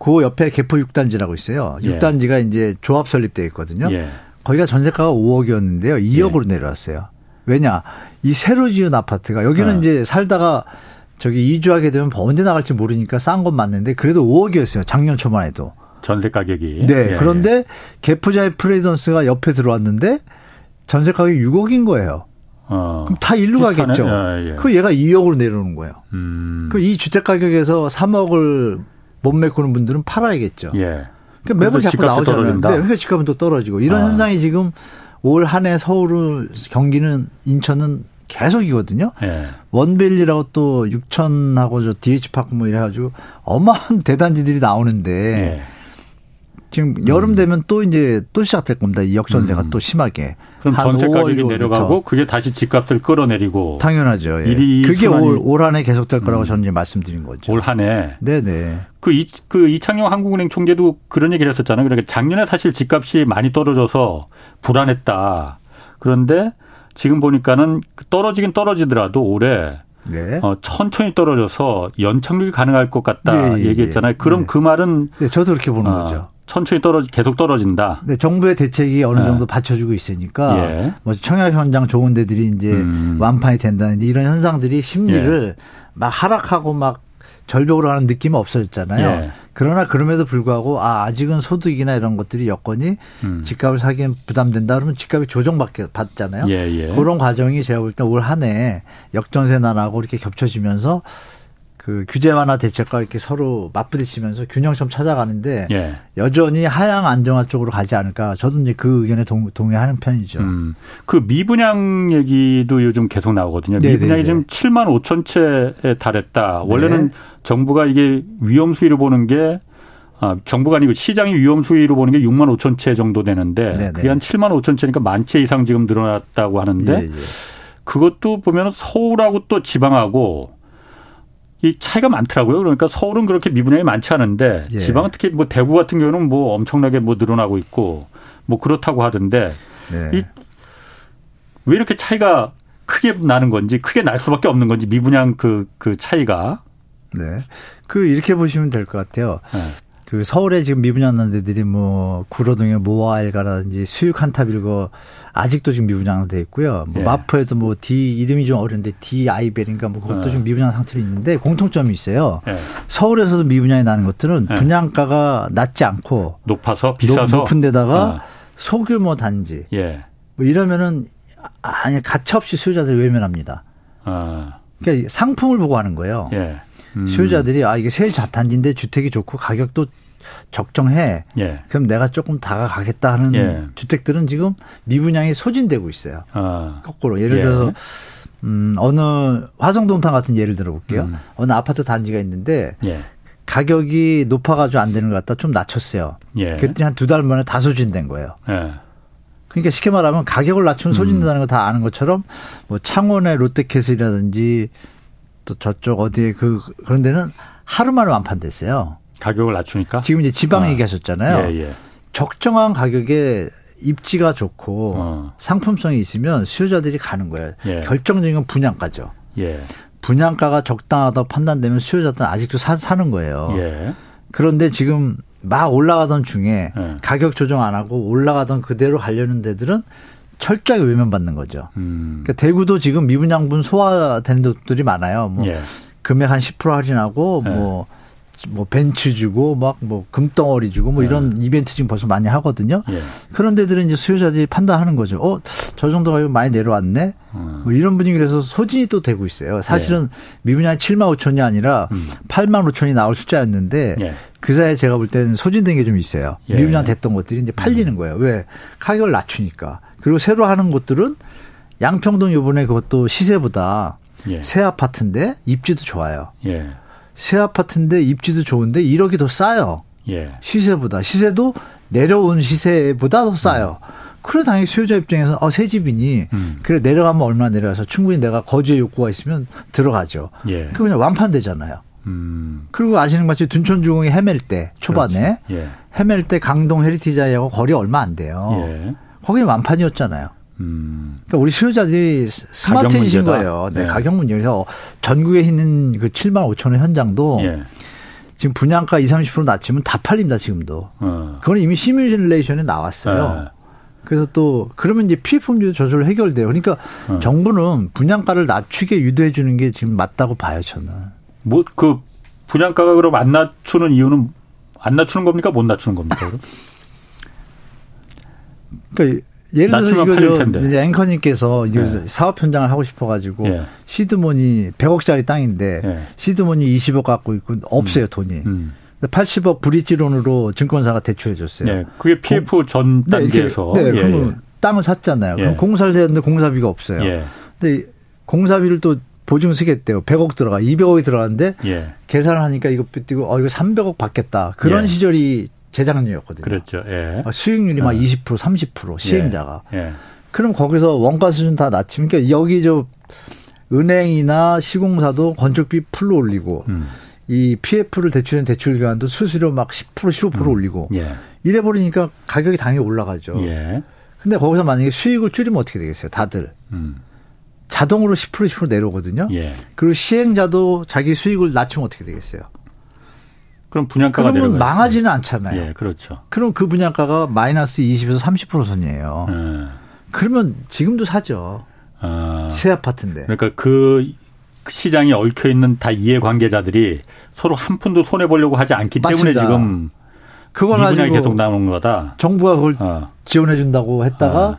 그 옆에 개포 6단지라고 있어요. 예. 6단지가 이제 조합 설립되어 있거든요. 예. 거기가 전세가가 5억이었는데요. 2억으로 예. 내려왔어요. 왜냐? 이 새로 지은 아파트가 여기는 어. 이제 살다가 저기 이주하게 되면 언제 나갈지 모르니까 싼 건 맞는데 그래도 5억이었어요. 작년 초만 해도. 전세 가격이. 네. 예. 그런데 개포자의 프레이던스가 옆에 들어왔는데 전세 가격이 6억인 거예요. 어. 그럼 다 일로 가겠죠. 예, 예. 그 얘가 2억으로 내려오는 거예요. 음. 그이 주택 가격에서 3억을 못 메꾸는 분들은 팔아야겠죠. 예. 그러니까 매번 자꾸 나오잖아요. 네, 그러니까 집값은 또 떨어지고 이런 아. 현상이 지금 올 한 해 서울을 경기는 인천은 계속이거든요. 예. 원벨리라고 또 육천하고 저 DH파크 뭐 이래가지고 어마한 대단지들이 나오는데 예. 지금 여름 되면 또 이제 또 시작될 겁니다. 이 역전세가 음. 또 심하게. 그럼 전세 가격이 내려가고 그게 다시 집값을 끌어내리고 당연하죠. 예. 그게 올, 올 한 해 계속될 거라고 음. 저는 이제 말씀드린 거죠. 올 한 해. 네네. 그, 이, 그 이창용 한국은행 총재도 그런 얘기를 했었잖아요. 그러니까 작년에 사실 집값이 많이 떨어져서 불안했다. 그런데 지금 보니까는 떨어지긴 떨어지더라도 올해 네. 어, 천천히 떨어져서 연착륙이 가능할 것 같다 예, 예, 얘기했잖아요. 그럼 네. 그 말은 네, 저도 그렇게 보는 어, 거죠. 천천히 떨어지 계속 떨어진다. 네, 정부의 대책이 어느 네. 정도 네. 받쳐주고 있으니까 예. 뭐 청약 현장 좋은 데들이 이제 음. 완판이 된다는 이런 현상들이 심리를 예. 막 하락하고 막 절벽으로 가는 느낌은 없어졌잖아요. 예. 그러나 그럼에도 불구하고 아 아직은 소득이나 이런 것들이 여건이 음. 집값을 사기엔 부담된다 그러면 집값이 조정받게 받잖아요. 예, 예. 그런 과정이 제가 볼 때 올 한해 역전세 난하고 이렇게 겹쳐지면서 그 규제 완화 대책과 이렇게 서로 맞부딪히면서 균형점 찾아가는데 예. 여전히 하향 안정화 쪽으로 가지 않을까 저도 이제 그 의견에 동, 의하는 편이죠. 음. 그 미분양 얘기도 요즘 계속 나오거든요. 네네네. 미분양이 지금 7만 5천 채에 달했다. 원래는 네. 정부가 이게 위험 수위로 보는 게 아, 정부가 아니고 시장이 위험 수위로 보는 게 6만 5천 채 정도 되는데 네네. 그게 한 7만 5천 채니까 만 채 이상 지금 늘어났다고 하는데 예, 예. 그것도 보면 서울하고 또 지방하고 이 차이가 많더라고요. 그러니까 서울은 그렇게 미분양이 많지 않은데 예. 지방은 특히 뭐 대구 같은 경우는 뭐 엄청나게 뭐 늘어나고 있고 뭐 그렇다고 하던데 네. 이왜 이렇게 차이가 크게 나는 건지 크게 날 수밖에 없는 건지 미분양 그그 그 차이가 네. 그 이렇게 보시면 될 것 같아요. 네. 그 서울에 지금 미분양 데들이 뭐 구로동에 모아일가라든지 수육 한탑 일거 아직도 지금 미분양돼 있고요. 뭐 예. 마포에도 뭐 D 이름이 좀 어려운데 D 아이벨인가 뭐 그것도 예. 지금 미분양 상태로 있는데 공통점이 있어요. 예. 서울에서도 미분양이 나는 것들은 예. 분양가가 낮지 않고 높아서 비싸서 높은 데다가 어. 소규모 단지. 예. 뭐 이러면은 아니 가차 없이 수요자들이 외면합니다. 어. 그러니까 상품을 보고 하는 거예요. 예. 음. 수요자들이 아 이게 새 단지인데 주택이 좋고 가격도 적정해. 예. 그럼 내가 조금 다가가겠다 하는 예. 주택들은 지금 미분양이 소진되고 있어요. 아. 거꾸로 예를 예. 들어서 음 어느 화성동탄 같은 예를 들어볼게요. 음. 어느 아파트 단지가 있는데 예. 가격이 높아가지고 안 되는 것 같다 좀 낮췄어요. 예. 그랬더니 한 두 달 만에 다 소진된 거예요. 예. 그러니까 쉽게 말하면 가격을 낮추면 소진된다는 거 다 아는 것처럼 뭐 창원의 롯데캐슬이라든지 또 저쪽 어디에 그 그런 데는 하루 만에 완판됐어요. 가격을 낮추니까? 지금 이제 지방 아. 얘기하셨잖아요. 예, 예. 적정한 가격에 입지가 좋고 어. 상품성이 있으면 수요자들이 가는 거예요. 예. 결정적인 건 분양가죠. 예. 분양가가 적당하다고 판단되면 수요자들은 아직도 사, 사는 거예요. 예. 그런데 지금 막 올라가던 중에 예. 가격 조정 안 하고 올라가던 그대로 가려는 데들은 철저하게 외면받는 거죠. 음. 그러니까 대구도 지금 미분양분 소화되는 곳들이 많아요. 뭐 예. 금액 한 10% 할인하고 뭐 뭐 벤츠 주고 막 뭐 금덩어리 주고 뭐 이런 네. 이벤트 지금 벌써 많이 하거든요. 예. 그런 데들은 이제 수요자들이 판단하는 거죠. 어, 저 정도 가격 많이 내려왔네. 음. 뭐 이런 분위기라서 소진이 또 되고 있어요. 사실은 예. 미분양 7만 5천이 아니라 음. 8만 5천이 나올 숫자였는데 예. 그 사이에 제가 볼 때는 소진된 게 좀 있어요. 예. 미분양 됐던 것들이 이제 팔리는 음. 거예요. 왜? 가격을 낮추니까. 그리고 새로 하는 곳들은 양평동 요번에 그것도 시세보다 예. 새 아파트인데 입지도 좋아요. 예. 새 아파트인데 입지도 좋은데 1억이 더 싸요. 예. 시세보다 시세도 내려온 시세보다 더 싸요. 음. 그래 당연히 수요자 입장에서 어, 새 집이니 음. 그래 내려가면 얼마 내려가서 충분히 내가 거주의 욕구가 있으면 들어가죠. 예. 그 그냥 완판되잖아요. 음. 그리고 아시는 것같이 둔촌중흥이 헤맬 때 초반에 예. 헤맬 때 강동 헤리티자이하고 거리 얼마 안 돼요. 예. 거기 완판이었잖아요. 음. 그러니까 우리 수요자들이 스마트해지신 거예요. 네, 네. 가격 문제에서 전국에 있는 그 7만 5천 원 현장도 예. 지금 분양가 20, 30% 낮추면 다 팔립니다, 지금도. 어. 그건 이미 시뮬레이션에 나왔어요. 예. 그래서 또 그러면 이제 피해 품질 저절로 해결돼요. 그러니까 어. 정부는 분양가를 낮추게 유도해 주는 게 지금 맞다고 봐요, 저는. 뭐 그 분양가가 그럼 안 낮추는 이유는 안 낮추는 겁니까? 못 낮추는 겁니까? 그러니까 예를 들어서 이거 저 앵커님께서 네. 사업 현장을 하고 싶어가지고 예. 시드몬이 100억짜리 땅인데 예. 시드몬이 20억 갖고 있고 없어요 음. 돈이. 음. 80억 브릿지론으로 증권사가 대출해 줬어요. 네. 그게 PF 공, 전 네, 단계에서. 네, 네. 예, 그러면 예. 땅을 샀잖아요. 그럼 예. 공사를 했는데 공사비가 없어요. 예. 근데 공사비를 또 보증 쓰겠대요. 100억 들어가, 200억이 들어가는데 계산을 하니까 이거 삐뜨고 어 이거 300억 받겠다. 그런 시절이 재작년이었거든요. 그렇죠. 예. 수익률이 막 20%, 30% 시행자가. 예. 예. 그럼 거기서 원가 수준 다 낮추면 그러니까 여기 저 은행이나 시공사도 건축비 풀로 올리고 음. 이 PF를 대출한 대출 기간도 수수료 막 10% 15% 음. 올리고 예. 이래 버리니까 가격이 당연히 올라가죠. 예. 근데 거기서 만약에 수익을 줄이면 어떻게 되겠어요? 다들. 음. 자동으로 10% 10% 내려오거든요. 예. 그리고 시행자도 자기 수익을 낮추면 어떻게 되겠어요? 그럼 분양가가 그러면 망하지는 않잖아요. 예, 그렇죠. 그럼 그 분양가가 마이너스 20에서 30% 선이에요. 예. 그러면 지금도 사죠. 아, 새 아파트인데. 그러니까 그 시장에 얽혀 있는 다 이해 관계자들이 서로 한 푼도 손해 보려고 하지 않기 맞습니다. 때문에 지금 그걸 가지고 계속 나오는 거다. 정부가 그걸 어. 지원해 준다고 했다가 어.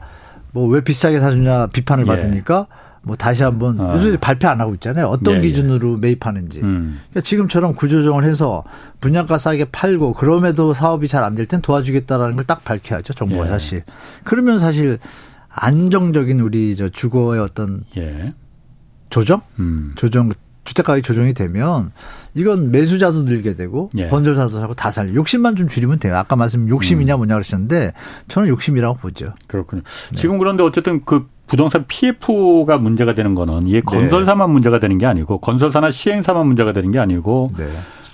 뭐왜 비싸게 사주냐 비판을 예. 받으니까 뭐 다시 한번 어. 요새 발표 안 하고 있잖아요. 어떤 예, 예. 기준으로 예. 매입하는지. 음. 그러니까 지금처럼 구조조정을 해서 분양가 싸게 팔고 그럼에도 사업이 잘 안 될 땐 도와주겠다라는 걸 딱 밝혀야죠. 정부가 예. 사실. 그러면 사실 안정적인 우리 저 주거의 어떤 예. 조정, 음. 조정 주택 가격 조정이 되면 이건 매수자도 늘게 되고 예. 건설사도 사고 다 살. 욕심만 좀 줄이면 돼요. 아까 말씀 욕심이냐 음. 뭐냐 그러셨는데 저는 욕심이라고 보죠. 그렇군요. 네. 지금 그런데 어쨌든 그 부동산 PF가 문제가 되는 거는 이게 네. 건설사만 네. 문제가 되는 게 아니고 건설사나 시행사만 문제가 되는 게 아니고 네.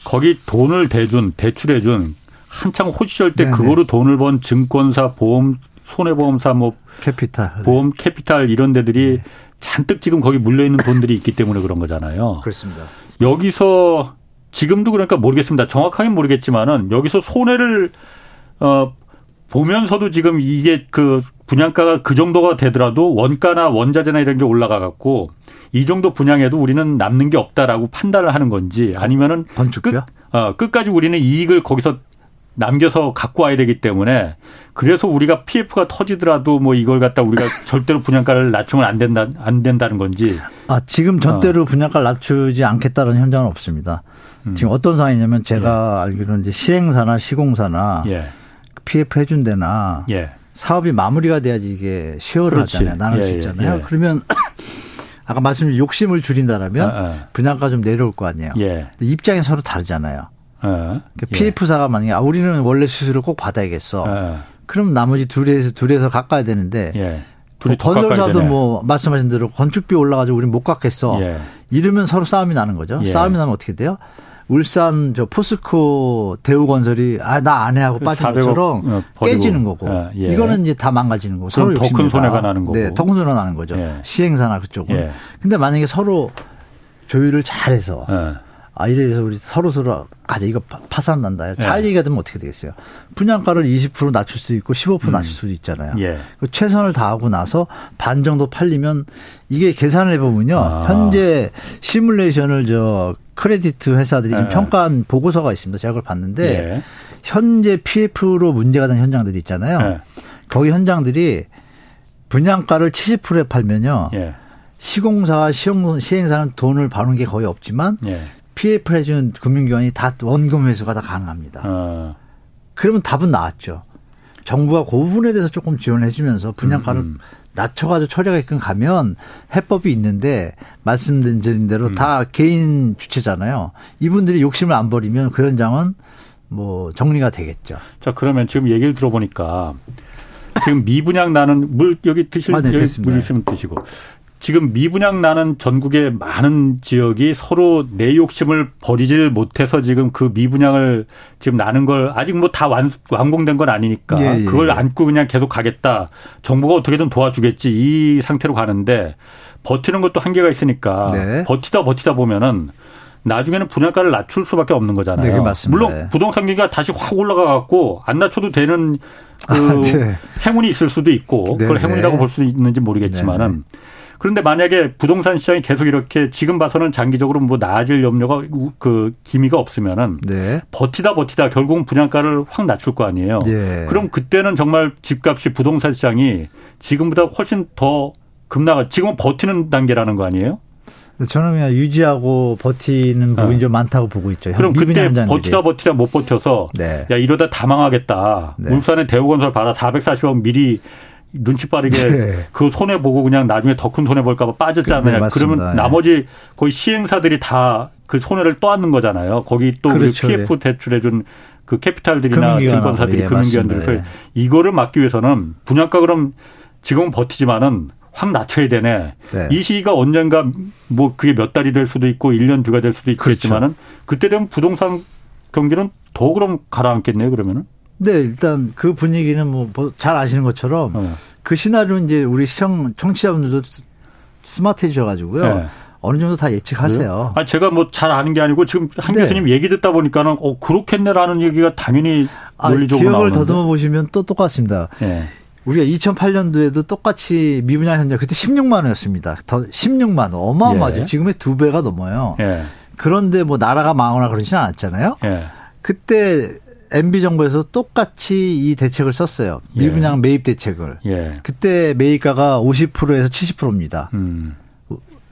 거기 돈을 대준 대출해준 한창 호시절 때 네네. 그거로 돈을 번 증권사 보험 손해보험사 뭐 캐피탈 보험 캐피탈 이런 데들이 네. 잔뜩 지금 거기 물려 있는 돈들이 있기 때문에 그런 거잖아요. 그렇습니다. 여기서 지금도 그러니까 모르겠습니다. 정확하게 모르겠지만은 여기서 손해를 어 보면서도 지금 이게 그 분양가가 그 정도가 되더라도 원가나 원자재나 이런 게 올라가 갖고 이 정도 분양해도 우리는 남는 게 없다라고 판단을 하는 건지 아니면은 건축비 끝, 어, 끝까지 우리는 이익을 거기서 남겨서 갖고 와야 되기 때문에 그래서 우리가 PF가 터지더라도 뭐 이걸 갖다 우리가 절대로 분양가를 낮추면 안 된다 안 된다는 건지. 아 지금 절대로 어. 분양가를 낮추지 않겠다는 현장은 없습니다. 음. 지금 어떤 상황이냐면 제가 예. 알기로는 이제 시행사나 시공사나 예. PF 해준 데나 예. 사업이 마무리가 돼야지 이게 시효를 하잖아요. 나눌 예, 수 예, 있잖아요. 예. 그러면 아까 말씀드린 욕심을 줄인다라면 아, 아. 분양가 좀 내려올 거 아니에요. 입장이 서로 다르잖아요. 어, 그 PF사가 만약에 아, 우리는 원래 수수료 꼭 받아야겠어. 어. 그럼 나머지 둘에서 둘에서 깎아야 되는데 예. 둘이 건설사도 뭐 말씀하신 대로 건축비 올라가지고 우리는 못 깎겠어. 예. 이러면 서로 싸움이 나는 거죠. 예. 싸움이 나면 어떻게 돼요? 울산 저 포스코 대우건설이 아 나 안 해 하고 그 빠진 것처럼 어, 깨지는 거고 아, 예. 이거는 이제 다 망가지는 거고 서로 더큰 손해가 나는 거고 네, 더큰 손해가 나는 거죠. 예. 시행사나 그쪽은. 예. 근데 만약에 서로 조율을 잘해서 예. 아 이래서 우리 서로 서로 가자 이거 파산 난다. 잘 예. 얘기가 되면 어떻게 되겠어요? 분양가를 20% 낮출 수도 있고 15% 음. 낮출 수도 있잖아요. 예. 그 최선을 다하고 나서 반 정도 팔리면 이게 계산을 해보면요. 아. 현재 시뮬레이션을 저 크레디트 회사들이 예. 평가한 보고서가 있습니다. 제가 그걸 봤는데 예. 현재 PF로 문제가 된 현장들이 있잖아요. 예. 거기 현장들이 분양가를 70%에 팔면요. 예. 시공사와 시행사는 돈을 버는 게 거의 없지만 예. PF 해준 금융기관이 다 원금 회수가 다 가능합니다. 어. 그러면 답은 나왔죠. 정부가 그 부분에 대해서 조금 지원해 주면서 분양가를 음, 음. 낮춰가지고 처리하게끔 가면 해법이 있는데 말씀드린 대로 음. 다 개인 주체잖아요. 이분들이 욕심을 안 버리면 그 현장은 뭐 정리가 되겠죠. 자 그러면 지금 얘기를 들어보니까 지금 미분양 나는 물 여기 드실 아, 네, 여기 물 있으면 드시고 지금 미분양 나는 전국의 많은 지역이 서로 내 욕심을 버리질 못해서 지금 그 미분양을 지금 나는 걸 아직 뭐 다 완공된 건 아니니까 예, 예. 그걸 안고 그냥 계속 가겠다. 정부가 어떻게든 도와주겠지 이 상태로 가는데 버티는 것도 한계가 있으니까 네. 버티다 버티다 보면은 나중에는 분양가를 낮출 수밖에 없는 거잖아요. 네, 맞습니다. 물론 부동산 경기가 다시 확 올라가 갖고 안 낮춰도 되는 그 아, 네. 행운이 있을 수도 있고 네, 그걸 행운이라고 네. 볼수 있는지 모르겠지만은 네, 그런데 만약에 부동산 시장이 계속 이렇게 지금 봐서는 장기적으로 뭐 나아질 염려가 그 기미가 없으면은 네. 버티다 버티다 결국은 분양가를 확 낮출 거 아니에요. 네. 그럼 그때는 정말 집값이 부동산 시장이 지금보다 훨씬 더 급나가 지금은 버티는 단계라는 거 아니에요? 저는 그냥 유지하고 버티는 부분이 어. 좀 많다고 보고 있죠. 그럼 그때 버티다 버티다 못 버텨서 네. 야 이러다 다 망하겠다. 네. 울산에 대우건설 받아 440억 미리 눈치 빠르게 네. 그 손해 보고 그냥 나중에 더 큰 손해 볼까 봐 빠졌잖아요. 네, 그러면 네. 나머지 거의 시행사들이 다 그 손해를 떠안는 거잖아요. 거기 또 그렇죠. PF 예. 대출해 준 그 캐피탈들이나 증권사들이 예, 금융기관들 그래서 예. 이거를 막기 위해서는 분양가 그럼 지금은 버티지만은 확 낮춰야 되네. 네. 이 시기가 언젠가 뭐 그게 몇 달이 될 수도 있고 1년 뒤가 될 수도 있겠지만은 그렇죠. 그때 되면 부동산 경기는 더 그럼 가라앉겠네요, 그러면은. 네, 일단 그 분위기는 뭐 잘 아시는 것처럼 네. 그 시나리오는 이제 우리 시청 청취자분들도 스마트해져 가지고요. 네. 어느 정도 다 예측하세요. 아 제가 뭐 잘 아는 게 아니고 지금 한 네. 교수님 얘기 듣다 보니까는 어 그렇겠네라는 얘기가 당연히 논리적으로 아, 기억을 더듬어 보시면 또 똑같습니다. 네. 우리가 2008년도에도 똑같이 미분양 현장 그때 16만 원이었습니다. 더 16만 원 어마어마하죠. 예. 지금의 두 배가 넘어요. 예. 그런데 뭐 나라가 망하거나 그러진 않았잖아요. 예. 그때 MB 정부에서 똑같이 이 대책을 썼어요. 예. 미분양 예. 매입 대책을. 예. 그때 매입가가 50%에서 70%입니다. 음.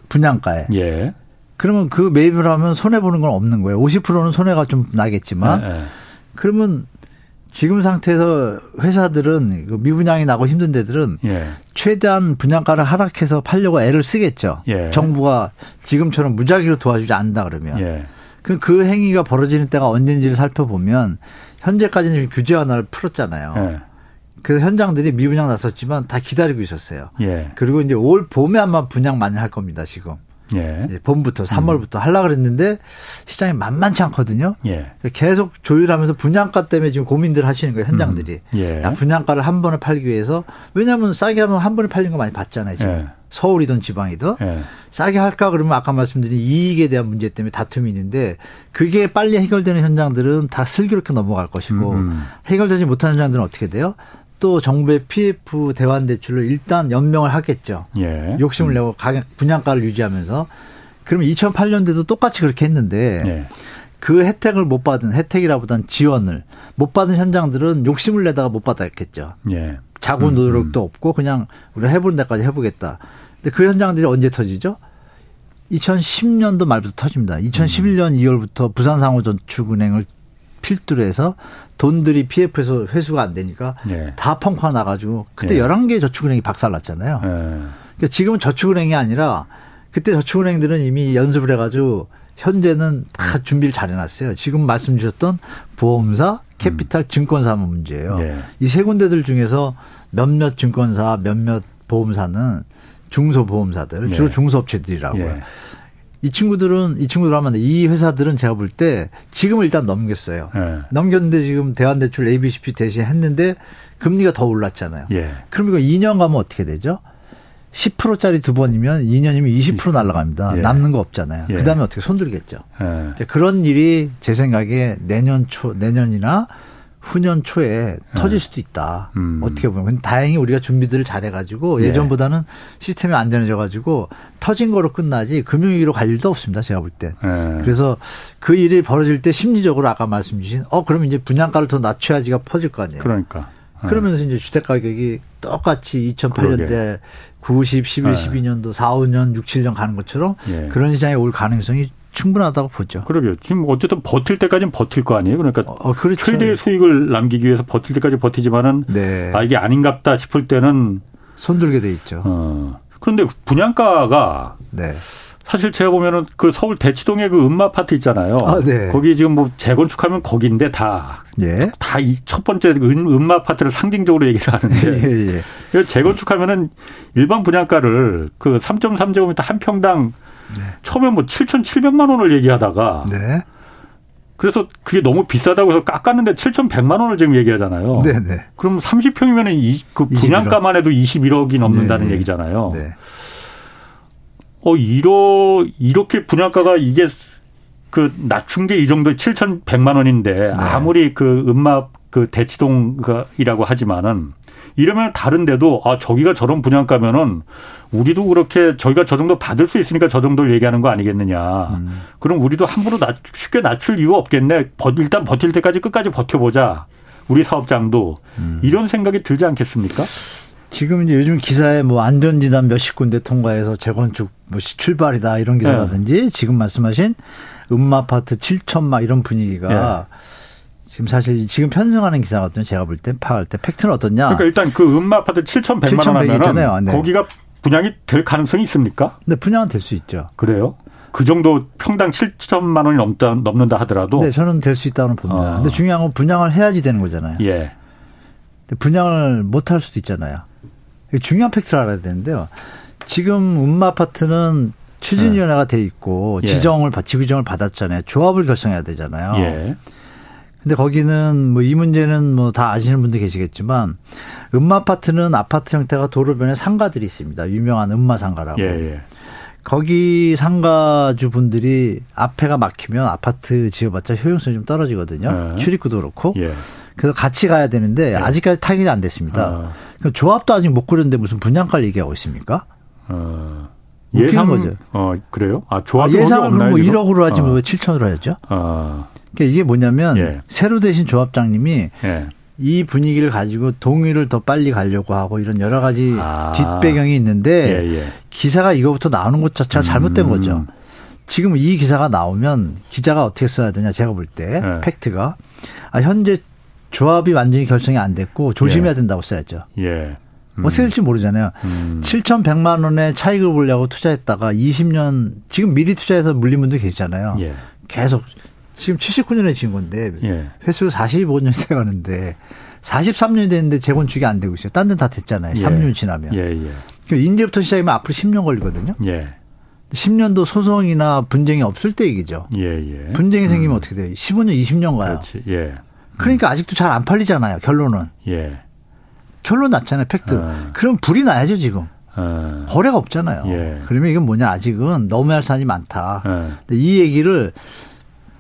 분양가에. 예. 그러면 그 매입을 하면 손해 보는 건 없는 거예요. 50%는 손해가 좀 나겠지만 예, 예. 그러면 지금 상태에서 회사들은 그 미분양이 나고 힘든 데들은 예. 최대한 분양가를 하락해서 팔려고 애를 쓰겠죠. 정부가 지금처럼 무작위로 도와주지 않는다 그러면. 그, 그 행위가 벌어지는 때가 언제인지를 살펴보면 현재까지는 규제 하나를 풀었잖아요. 네. 그 현장들이 미분양 났었지만 다 기다리고 있었어요. 예. 그리고 이제 올 봄에 아마 분양 많이 할 겁니다, 지금. 예. 봄부터 3월부터 음. 하려 그랬는데 시장이 만만치 않거든요. 예. 계속 조율하면서 분양가 때문에 지금 고민들 하시는 거예요, 현장들이. 음. 예. 야, 분양가를 한 번에 팔기 위해서 왜냐하면 싸게 하면 한 번에 팔린 거 많이 봤잖아요, 지금. 예. 서울이든 지방이든 예. 싸게 할까 그러면 아까 말씀드린 이익에 대한 문제 때문에 다툼이 있는데 그게 빨리 해결되는 현장들은 다 슬기롭게 넘어갈 것이고 음. 해결되지 못하는 현장들은 어떻게 돼요? 또 정부의 PF 대환 대출을 일단 연명을 하겠죠. 예. 욕심을 음. 내고 가격 분양가를 유지하면서 그러면 2008년도도 똑같이 그렇게 했는데 예. 그 혜택을 못 받은 혜택이라보단 지원을 못 받은 현장들은 욕심을 내다가 못 받았겠죠. 예. 자구 음, 노력도 음. 없고 그냥 우리가 해보는 데까지 해보겠다. 근데 그 현장들이 언제 터지죠? 2010년도 말부터 터집니다. 2011년 음. 2월부터 부산상호전축은행을 필두로 해서 돈들이 PF에서 회수가 안 되니까 네. 다 펑펑 나가지고 그때 네. 11개 저축은행이 박살났잖아요. 네. 그러니까 지금은 저축은행이 아니라 그때 저축은행들은 이미 연습을 해가지고 현재는 다 준비를 잘 해놨어요. 지금 말씀 주셨던 보험사, 캐피탈, 음. 증권사 문제예요. 네. 이세 군데들 중에서 몇몇 증권사, 몇몇 보험사는 중소보험사들, 주로 네. 중소업체들이라고요. 네. 이 친구들은 이 친구들 하면 이 회사들은 제가 볼 때 지금은 일단 넘겼어요. 네. 넘겼는데 지금 대환대출 ABCP 대신 했는데 금리가 더 올랐잖아요. 예. 그럼 이거 2년 가면 어떻게 되죠? 10%짜리 두 번이면 2년이면 20% 날라갑니다. 예. 남는 거 없잖아요. 예. 그다음에 어떻게 손들겠죠. 예. 그런 일이 제 생각에 내년 초 내년이나 후년 초에 네. 터질 수도 있다. 음. 어떻게 보면. 근데 다행히 우리가 준비들을 잘해가지고 예. 전보다는 시스템이 안전해져가지고 터진 거로 끝나지 금융위기로 갈 일도 없습니다. 제가 볼 때. 예. 그래서 그 일이 벌어질 때 심리적으로 아까 말씀 주신 어, 그러면 이제 분양가를 더 낮춰야지가 퍼질 거 아니에요. 그러니까. 예. 그러면서 이제 주택 가격이 똑같이 2008년대 90, 11, 12년도 4, 5년, 6, 7년 가는 것처럼 예. 그런 시장에 올 가능성이 충분하다고 보죠. 그러게요. 지금 어쨌든 버틸 때까지는 버틸 거 아니에요. 그러니까 어, 그렇죠. 최대 수익을 남기기 위해서 버틸 때까지 버티지만은 네. 아 이게 아닌갑다 싶을 때는 손들게 돼 있죠. 어. 그런데 분양가가 네. 사실 제가 보면은 그 서울 대치동에 그 음마 아파트 있잖아요. 아, 네. 거기 지금 뭐 재건축하면 거기인데 다. 예. 다이 첫 번째 음, 음마 아파트를 상징적으로 얘기를 하는데. 예, 예. 재건축하면은 일반 분양가를 그 3.3제곱미터 한 평당 네. 처음에 뭐 7,700만 원을 얘기하다가 네. 그래서 그게 너무 비싸다고 해서 깎았는데 7,100만 원을 지금 얘기하잖아요. 네네. 네. 그럼 30평이면 이, 그 분양가만 해도 21억이 넘는다는 네 얘기잖아요. 네. 어, 이러, 이렇게 분양가가 이게 그 낮춘 게 이 정도 7,100만 원인데 네. 아무리 그 음막 그 대치동이라고 하지만은 이러면 다른데도 아 저기가 저런 분양가면은 우리도 그렇게 저희가 저 정도 받을 수 있으니까 저 정도를 얘기하는 거 아니겠느냐. 음. 그럼 우리도 함부로 낮, 쉽게 낮출 이유가 없겠네. 일단 버틸 때까지 끝까지 버텨보자. 우리 사업장도 음. 이런 생각이 들지 않겠습니까? 지금 이제 요즘 기사에 뭐 안전진단 몇십 군데 통과해서 재건축 뭐 출발이다 이런 기사라든지 네. 지금 말씀하신 음마아파트 7천마 이런 분위기가 네. 지금 사실 지금 편성하는 기사거든요. 제가 볼때 파할 때 팩트는 어떻냐? 그러니까 일단 그 음마 아파트 7,100만 원 하면은 네. 거기가 분양이 될 가능성이 있습니까? 네, 분양은 될 수 있죠. 그래요? 그 정도 평당 7천만 원이 넘다 넘는다 하더라도 네, 저는 될 수 있다고 봅니다. 어. 근데 중요한 건 분양을 해야지 되는 거잖아요. 예. 근데 분양을 못 할 수도 있잖아요. 중요한 팩트를 알아야 되는데요. 지금 음마 아파트는 추진위원회가 돼 있고 예. 지정을 지구정을 받았잖아요. 조합을 결성해야 되잖아요. 예. 근데 거기는 뭐 이 문제는 뭐 다 아시는 분들 계시겠지만 음마 아파트는 아파트 형태가 도로변에 상가들이 있습니다. 유명한 음마 상가라고. 예, 예. 거기 상가주 분들이 앞에가 막히면 아파트 지어봤자 효용성이 좀 떨어지거든요. 예. 출입구도 그렇고. 예. 그래서 같이 가야 되는데 예. 아직까지 타결이 안 됐습니다. 어. 조합도 아직 못 꾸렸는데 무슨 분양가를 얘기하고 있습니까? 어. 예상 거죠. 어 그래요? 아 조합 아, 예상을 그럼 뭐 1억으로 하지 어. 왜 7천으로 해야죠? 어. 그러니까 이게 뭐냐면 예. 새로 되신 조합장님이 예. 이 분위기를 가지고 동의를 더 빨리 가려고 하고 이런 여러 가지 아. 뒷배경이 있는데 예, 예. 기사가 이거부터 나오는 것 자체가 잘못된 음. 거죠. 지금 이 기사가 나오면 기자가 어떻게 써야 되냐 제가 볼때 예. 팩트가 아, 현재 조합이 완전히 결성이 안 됐고 조심해야 예. 된다고 써야죠. 예. 음. 어떻게 될지 모르잖아요. 음. 7,100만 원의 차익을 보려고 투자했다가 20년 지금 미리 투자해서 물린 분들 계시잖아요. 예. 계속 지금 79년에 지은 건데 예. 횟수 45년 돼 가는데 43년이 됐는데 재건축이 안 되고 있어요. 딴 데는 다 됐잖아요. 예. 3년 지나면. 예, 예. 그러니까 이제부터 시작이면 앞으로 10년 걸리거든요. 예. 10년도 소송이나 분쟁이 없을 때 얘기죠. 예, 예. 분쟁이 생기면 음. 어떻게 돼요? 15년, 20년 가요. 그렇지. 예. 그러니까 아직도 잘 안 팔리잖아요. 결론은. 예. 결론 났잖아요. 팩트. 어. 그럼 불이 나야죠 지금. 어. 거래가 없잖아요. 예. 그러면 이건 뭐냐 아직은 너무 할 사안이 많다. 어. 근데 이 얘기를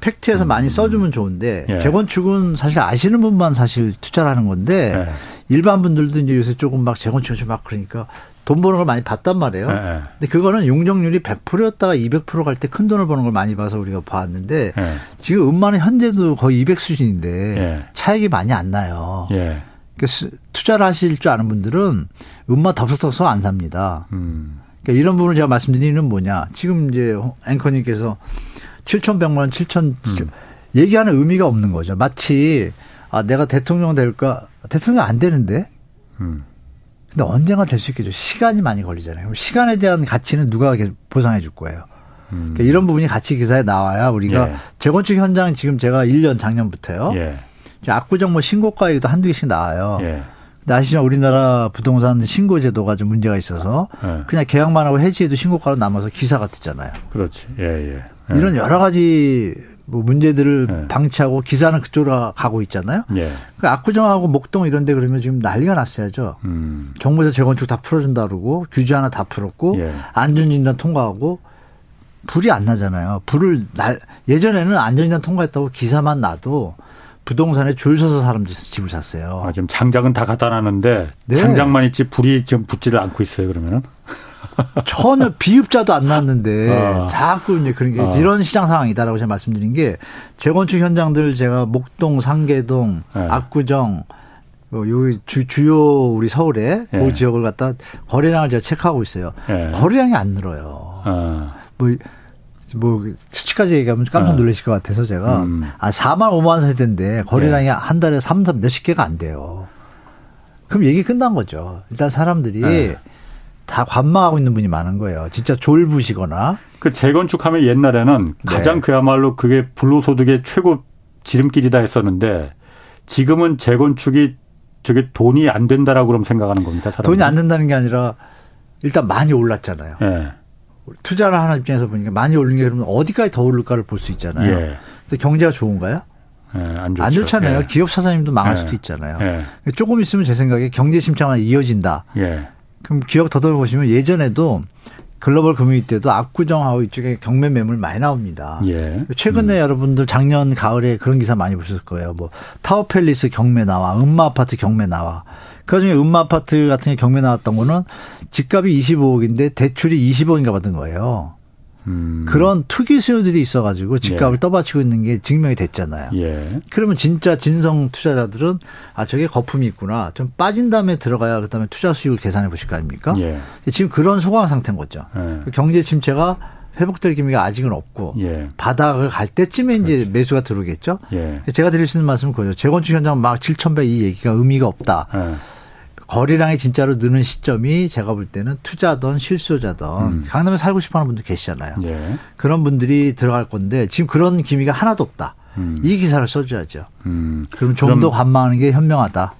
팩트에서 음. 많이 써주면 좋은데 예. 재건축은 사실 아시는 분만 사실 투자를 하는 건데 예. 일반 분들도 이제 요새 조금 막 재건축 막 그러니까 돈 버는 걸 많이 봤단 말이에요. 예. 근데 그거는 용적률이 100%였다가 200%갈 때 큰 돈을 버는 걸 많이 봐서 우리가 봤는데 예. 지금 음반은 현재도 거의 200 수준인데 예. 차익이 많이 안 나요. 예. 그러니까 투자를 하실 줄 아는 분들은 음마 덥석덥석 안 삽니다. 음. 그러니까 이런 부분을 제가 말씀드리는 뭐냐. 지금 이제 앵커님께서 7,100만 원, 7,000 음. 얘기하는 의미가 없는 거죠. 마치 아 내가 대통령 될까? 대통령 안 되는데. 음. 근데 언젠가 될 수 있겠죠. 시간이 많이 걸리잖아요. 시간에 대한 가치는 누가 보상해 줄 거예요. 음. 그러니까 이런 부분이 가치 기사에 나와야 우리가 예. 재건축 현장 지금 제가 1년 작년부터요. 예. 압구정 뭐 신고가 얘기도 한두 개씩 나와요. 예. 근데 아시지만 우리나라 부동산 신고 제도가 좀 문제가 있어서 예. 그냥 계약만 하고 해지해도 신고가로 남아서 기사가 뜨잖아요. 그렇지. 예, 예. 예. 이런 여러 가지 뭐 문제들을 예. 방치하고 기사는 그쪽으로 가고 있잖아요. 예. 그 압구정하고 목동 이런 데 그러면 지금 난리가 났어야죠. 음. 정부에서 재건축 다 풀어준다 그러고 규제 하나 다 풀었고 예. 안전진단 통과하고 불이 안 나잖아요. 불을 날 예전에는 안전진단 통과했다고 기사만 나도 부동산에 줄 서서 사람들이 집을 샀어요. 아, 지금 장작은 다 갖다 놨는데 네. 장작만 있지 불이 지금 붙지를 않고 있어요. 그러면은 전혀 비읍자도 안 났는데 어. 자꾸 이제 그런 게 어. 이런 시장 상황이다라고 제가 말씀드린 게 재건축 현장들 제가 목동, 상계동, 네. 압구정 어, 여기 주, 주요 우리 서울에 네. 그 지역을 갖다 거래량을 제가 체크하고 있어요. 네. 거래량이 안 늘어요. 어. 뭐 뭐 수치까지 얘기하면 깜짝 네. 놀라실 것 같아서 제가 음. 아 4만 5만 세대인데 거래량이 네. 한 달에 3, 3 몇십 개가 안 돼요. 그럼 얘기 끝난 거죠. 일단 사람들이 네. 다 관망하고 있는 분이 많은 거예요. 진짜 졸부시거나. 그 재건축하면 옛날에는 가장 네. 그야말로 그게 불로소득의 최고 지름길이다 했었는데 지금은 재건축이 저게 돈이 안 된다라고 그럼 생각하는 겁니다. 사람들이. 돈이 안 된다는 게 아니라 일단 많이 올랐잖아요. 네. 투자를 하는 입장에서 보니까 많이 오르는 게 그러면 어디까지 더 오를까를 볼 수 있잖아요. 예. 그래서 경제가 좋은가요? 예, 안, 안, 좋잖아요. 예. 기업 사장님도 망할 예. 수도 있잖아요. 예. 조금 있으면 제 생각에 경제 침체가 이어진다. 예. 그럼 기업 더듬어보시면 예전에도 글로벌 금융위 때도 압구정하고 이쪽에 경매 매물 많이 나옵니다. 예. 최근에 음. 여러분들 작년 가을에 그런 기사 많이 보셨을 거예요. 뭐 타워팰리스 경매 나와, 음마 아파트 경매 나와. 그 중에 음마 아파트 같은 게 경매 나왔던 거는 집값이 25억인데 대출이 20억인가 받은 거예요. 음. 그런 투기 수요들이 있어가지고 집값을 예. 떠받치고 있는 게 증명이 됐잖아요. 예. 그러면 진짜 진성 투자자들은 아 저게 거품이 있구나. 좀 빠진 다음에 들어가야 그다음에 투자 수익을 계산해 보실 거 아닙니까? 예. 지금 그런 소강 상태인 거죠. 예. 경제 침체가 회복될 기미가 아직은 없고 예. 바닥을 갈 때쯤에 이제 그렇지. 매수가 들어오겠죠. 예. 제가 드릴 수 있는 말씀은 그거죠. 재건축 현장 막 7,100 이 얘기가 의미가 없다. 거래량이 진짜로 느는 시점이 제가 볼 때는 투자든 실소자든 음. 강남에 살고 싶어 하는 분들 계시잖아요. 예. 그런 분들이 들어갈 건데 지금 그런 기미가 하나도 없다. 음. 이 기사를 써줘야죠. 음. 그럼 좀 더 관망하는 게 현명하다.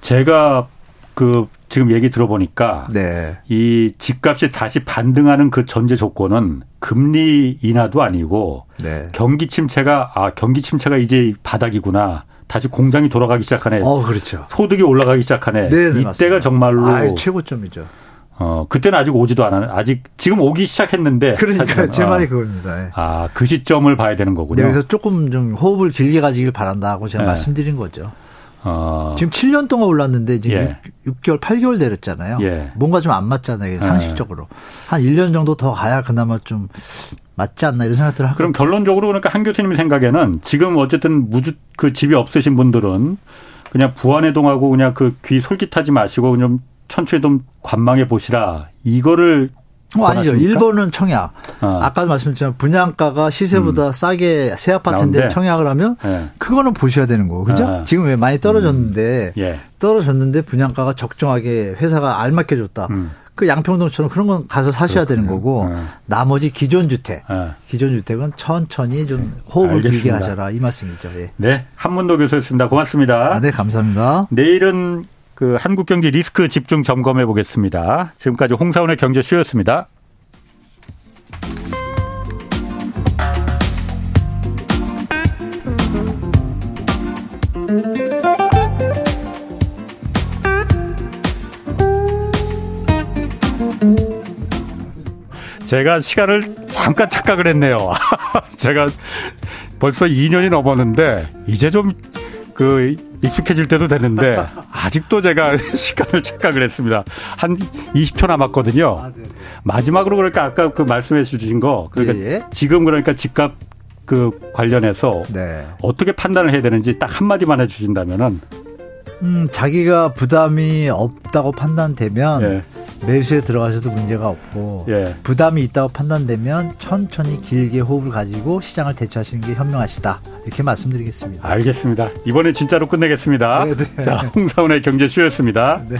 제가 그 지금 얘기 들어보니까 네. 이 집값이 다시 반등하는 그 전제 조건은 금리 인하도 아니고 네. 경기 침체가 아 경기 침체가 이제 바닥이구나. 다시 공장이 돌아가기 시작하네. 어, 그렇죠. 소득이 올라가기 시작하네. 네, 네 이때가 맞습니다. 정말로 아, 최고점이죠. 어, 그때는 아직 오지도 않아. 아직 지금 오기 시작했는데. 그러니까 제 말이 그겁니다. 예. 아, 그 시점을 봐야 되는 거군요. 네, 그래서 조금 좀 호흡을 길게 가지길 바란다고 제가 네. 말씀드린 거죠. 어. 지금 7년 동안 올랐는데 지금 예. 6, 개월 8개월 내렸잖아요. 예. 뭔가 좀 안 맞잖아요. 상식적으로. 예. 한 1년 정도 더 가야 그나마 좀 맞지 않나 이런 생각들을 하고. 그럼 결론적으로 그러니까 한 교수님 생각에는 지금 어쨌든 무주 그 집이 없으신 분들은 그냥 부안해동하고 그냥 그 귀 솔깃하지 마시고 좀 천천히 좀 관망해 보시라 이거를 어, 아니죠. 1번은 청약. 어. 아까도 말씀드렸지만 분양가가 시세보다 음. 싸게 새 아파트인데 나온데? 청약을 하면 네. 그거는 보셔야 되는 거고. 그죠? 아. 지금 왜 많이 떨어졌는데 음. 예. 떨어졌는데 분양가가 적정하게 회사가 알맞게 줬다. 음. 그 양평동처럼 그런 건 가서 사셔야 그렇군요. 되는 거고 네. 나머지 기존 주택, 네. 기존 주택은 천천히 좀 호흡을 알겠습니다. 길게 하셔라 이 말씀이죠. 예. 네, 한문도 교수였습니다. 고맙습니다. 아, 네, 감사합니다. 내일은 그 한국 경제 리스크 집중 점검해 보겠습니다. 지금까지 홍사원의 경제쇼였습니다. 제가 시간을 잠깐 착각을 했네요. 제가 벌써 2년이 넘었는데 이제 좀 그 익숙해질 때도 되는데 아직도 제가 시간을 착각을 했습니다. 한 20초 남았거든요. 아, 네. 마지막으로 그러니까 아까 그 말씀해 주신 거 그러니까 예, 예. 지금 그러니까 집값 그 관련해서 네. 어떻게 판단을 해야 되는지 딱 한마디만 해 주신다면은 음, 자기가 부담이 없다고 판단되면 예. 매수에 들어가셔도 문제가 없고 예. 부담이 있다고 판단되면 천천히 길게 호흡을 가지고 시장을 대처하시는 게 현명하시다 이렇게 말씀드리겠습니다. 알겠습니다. 이번에 진짜로 끝내겠습니다. 네네. 네. 자 홍사원의 경제쇼였습니다. 네.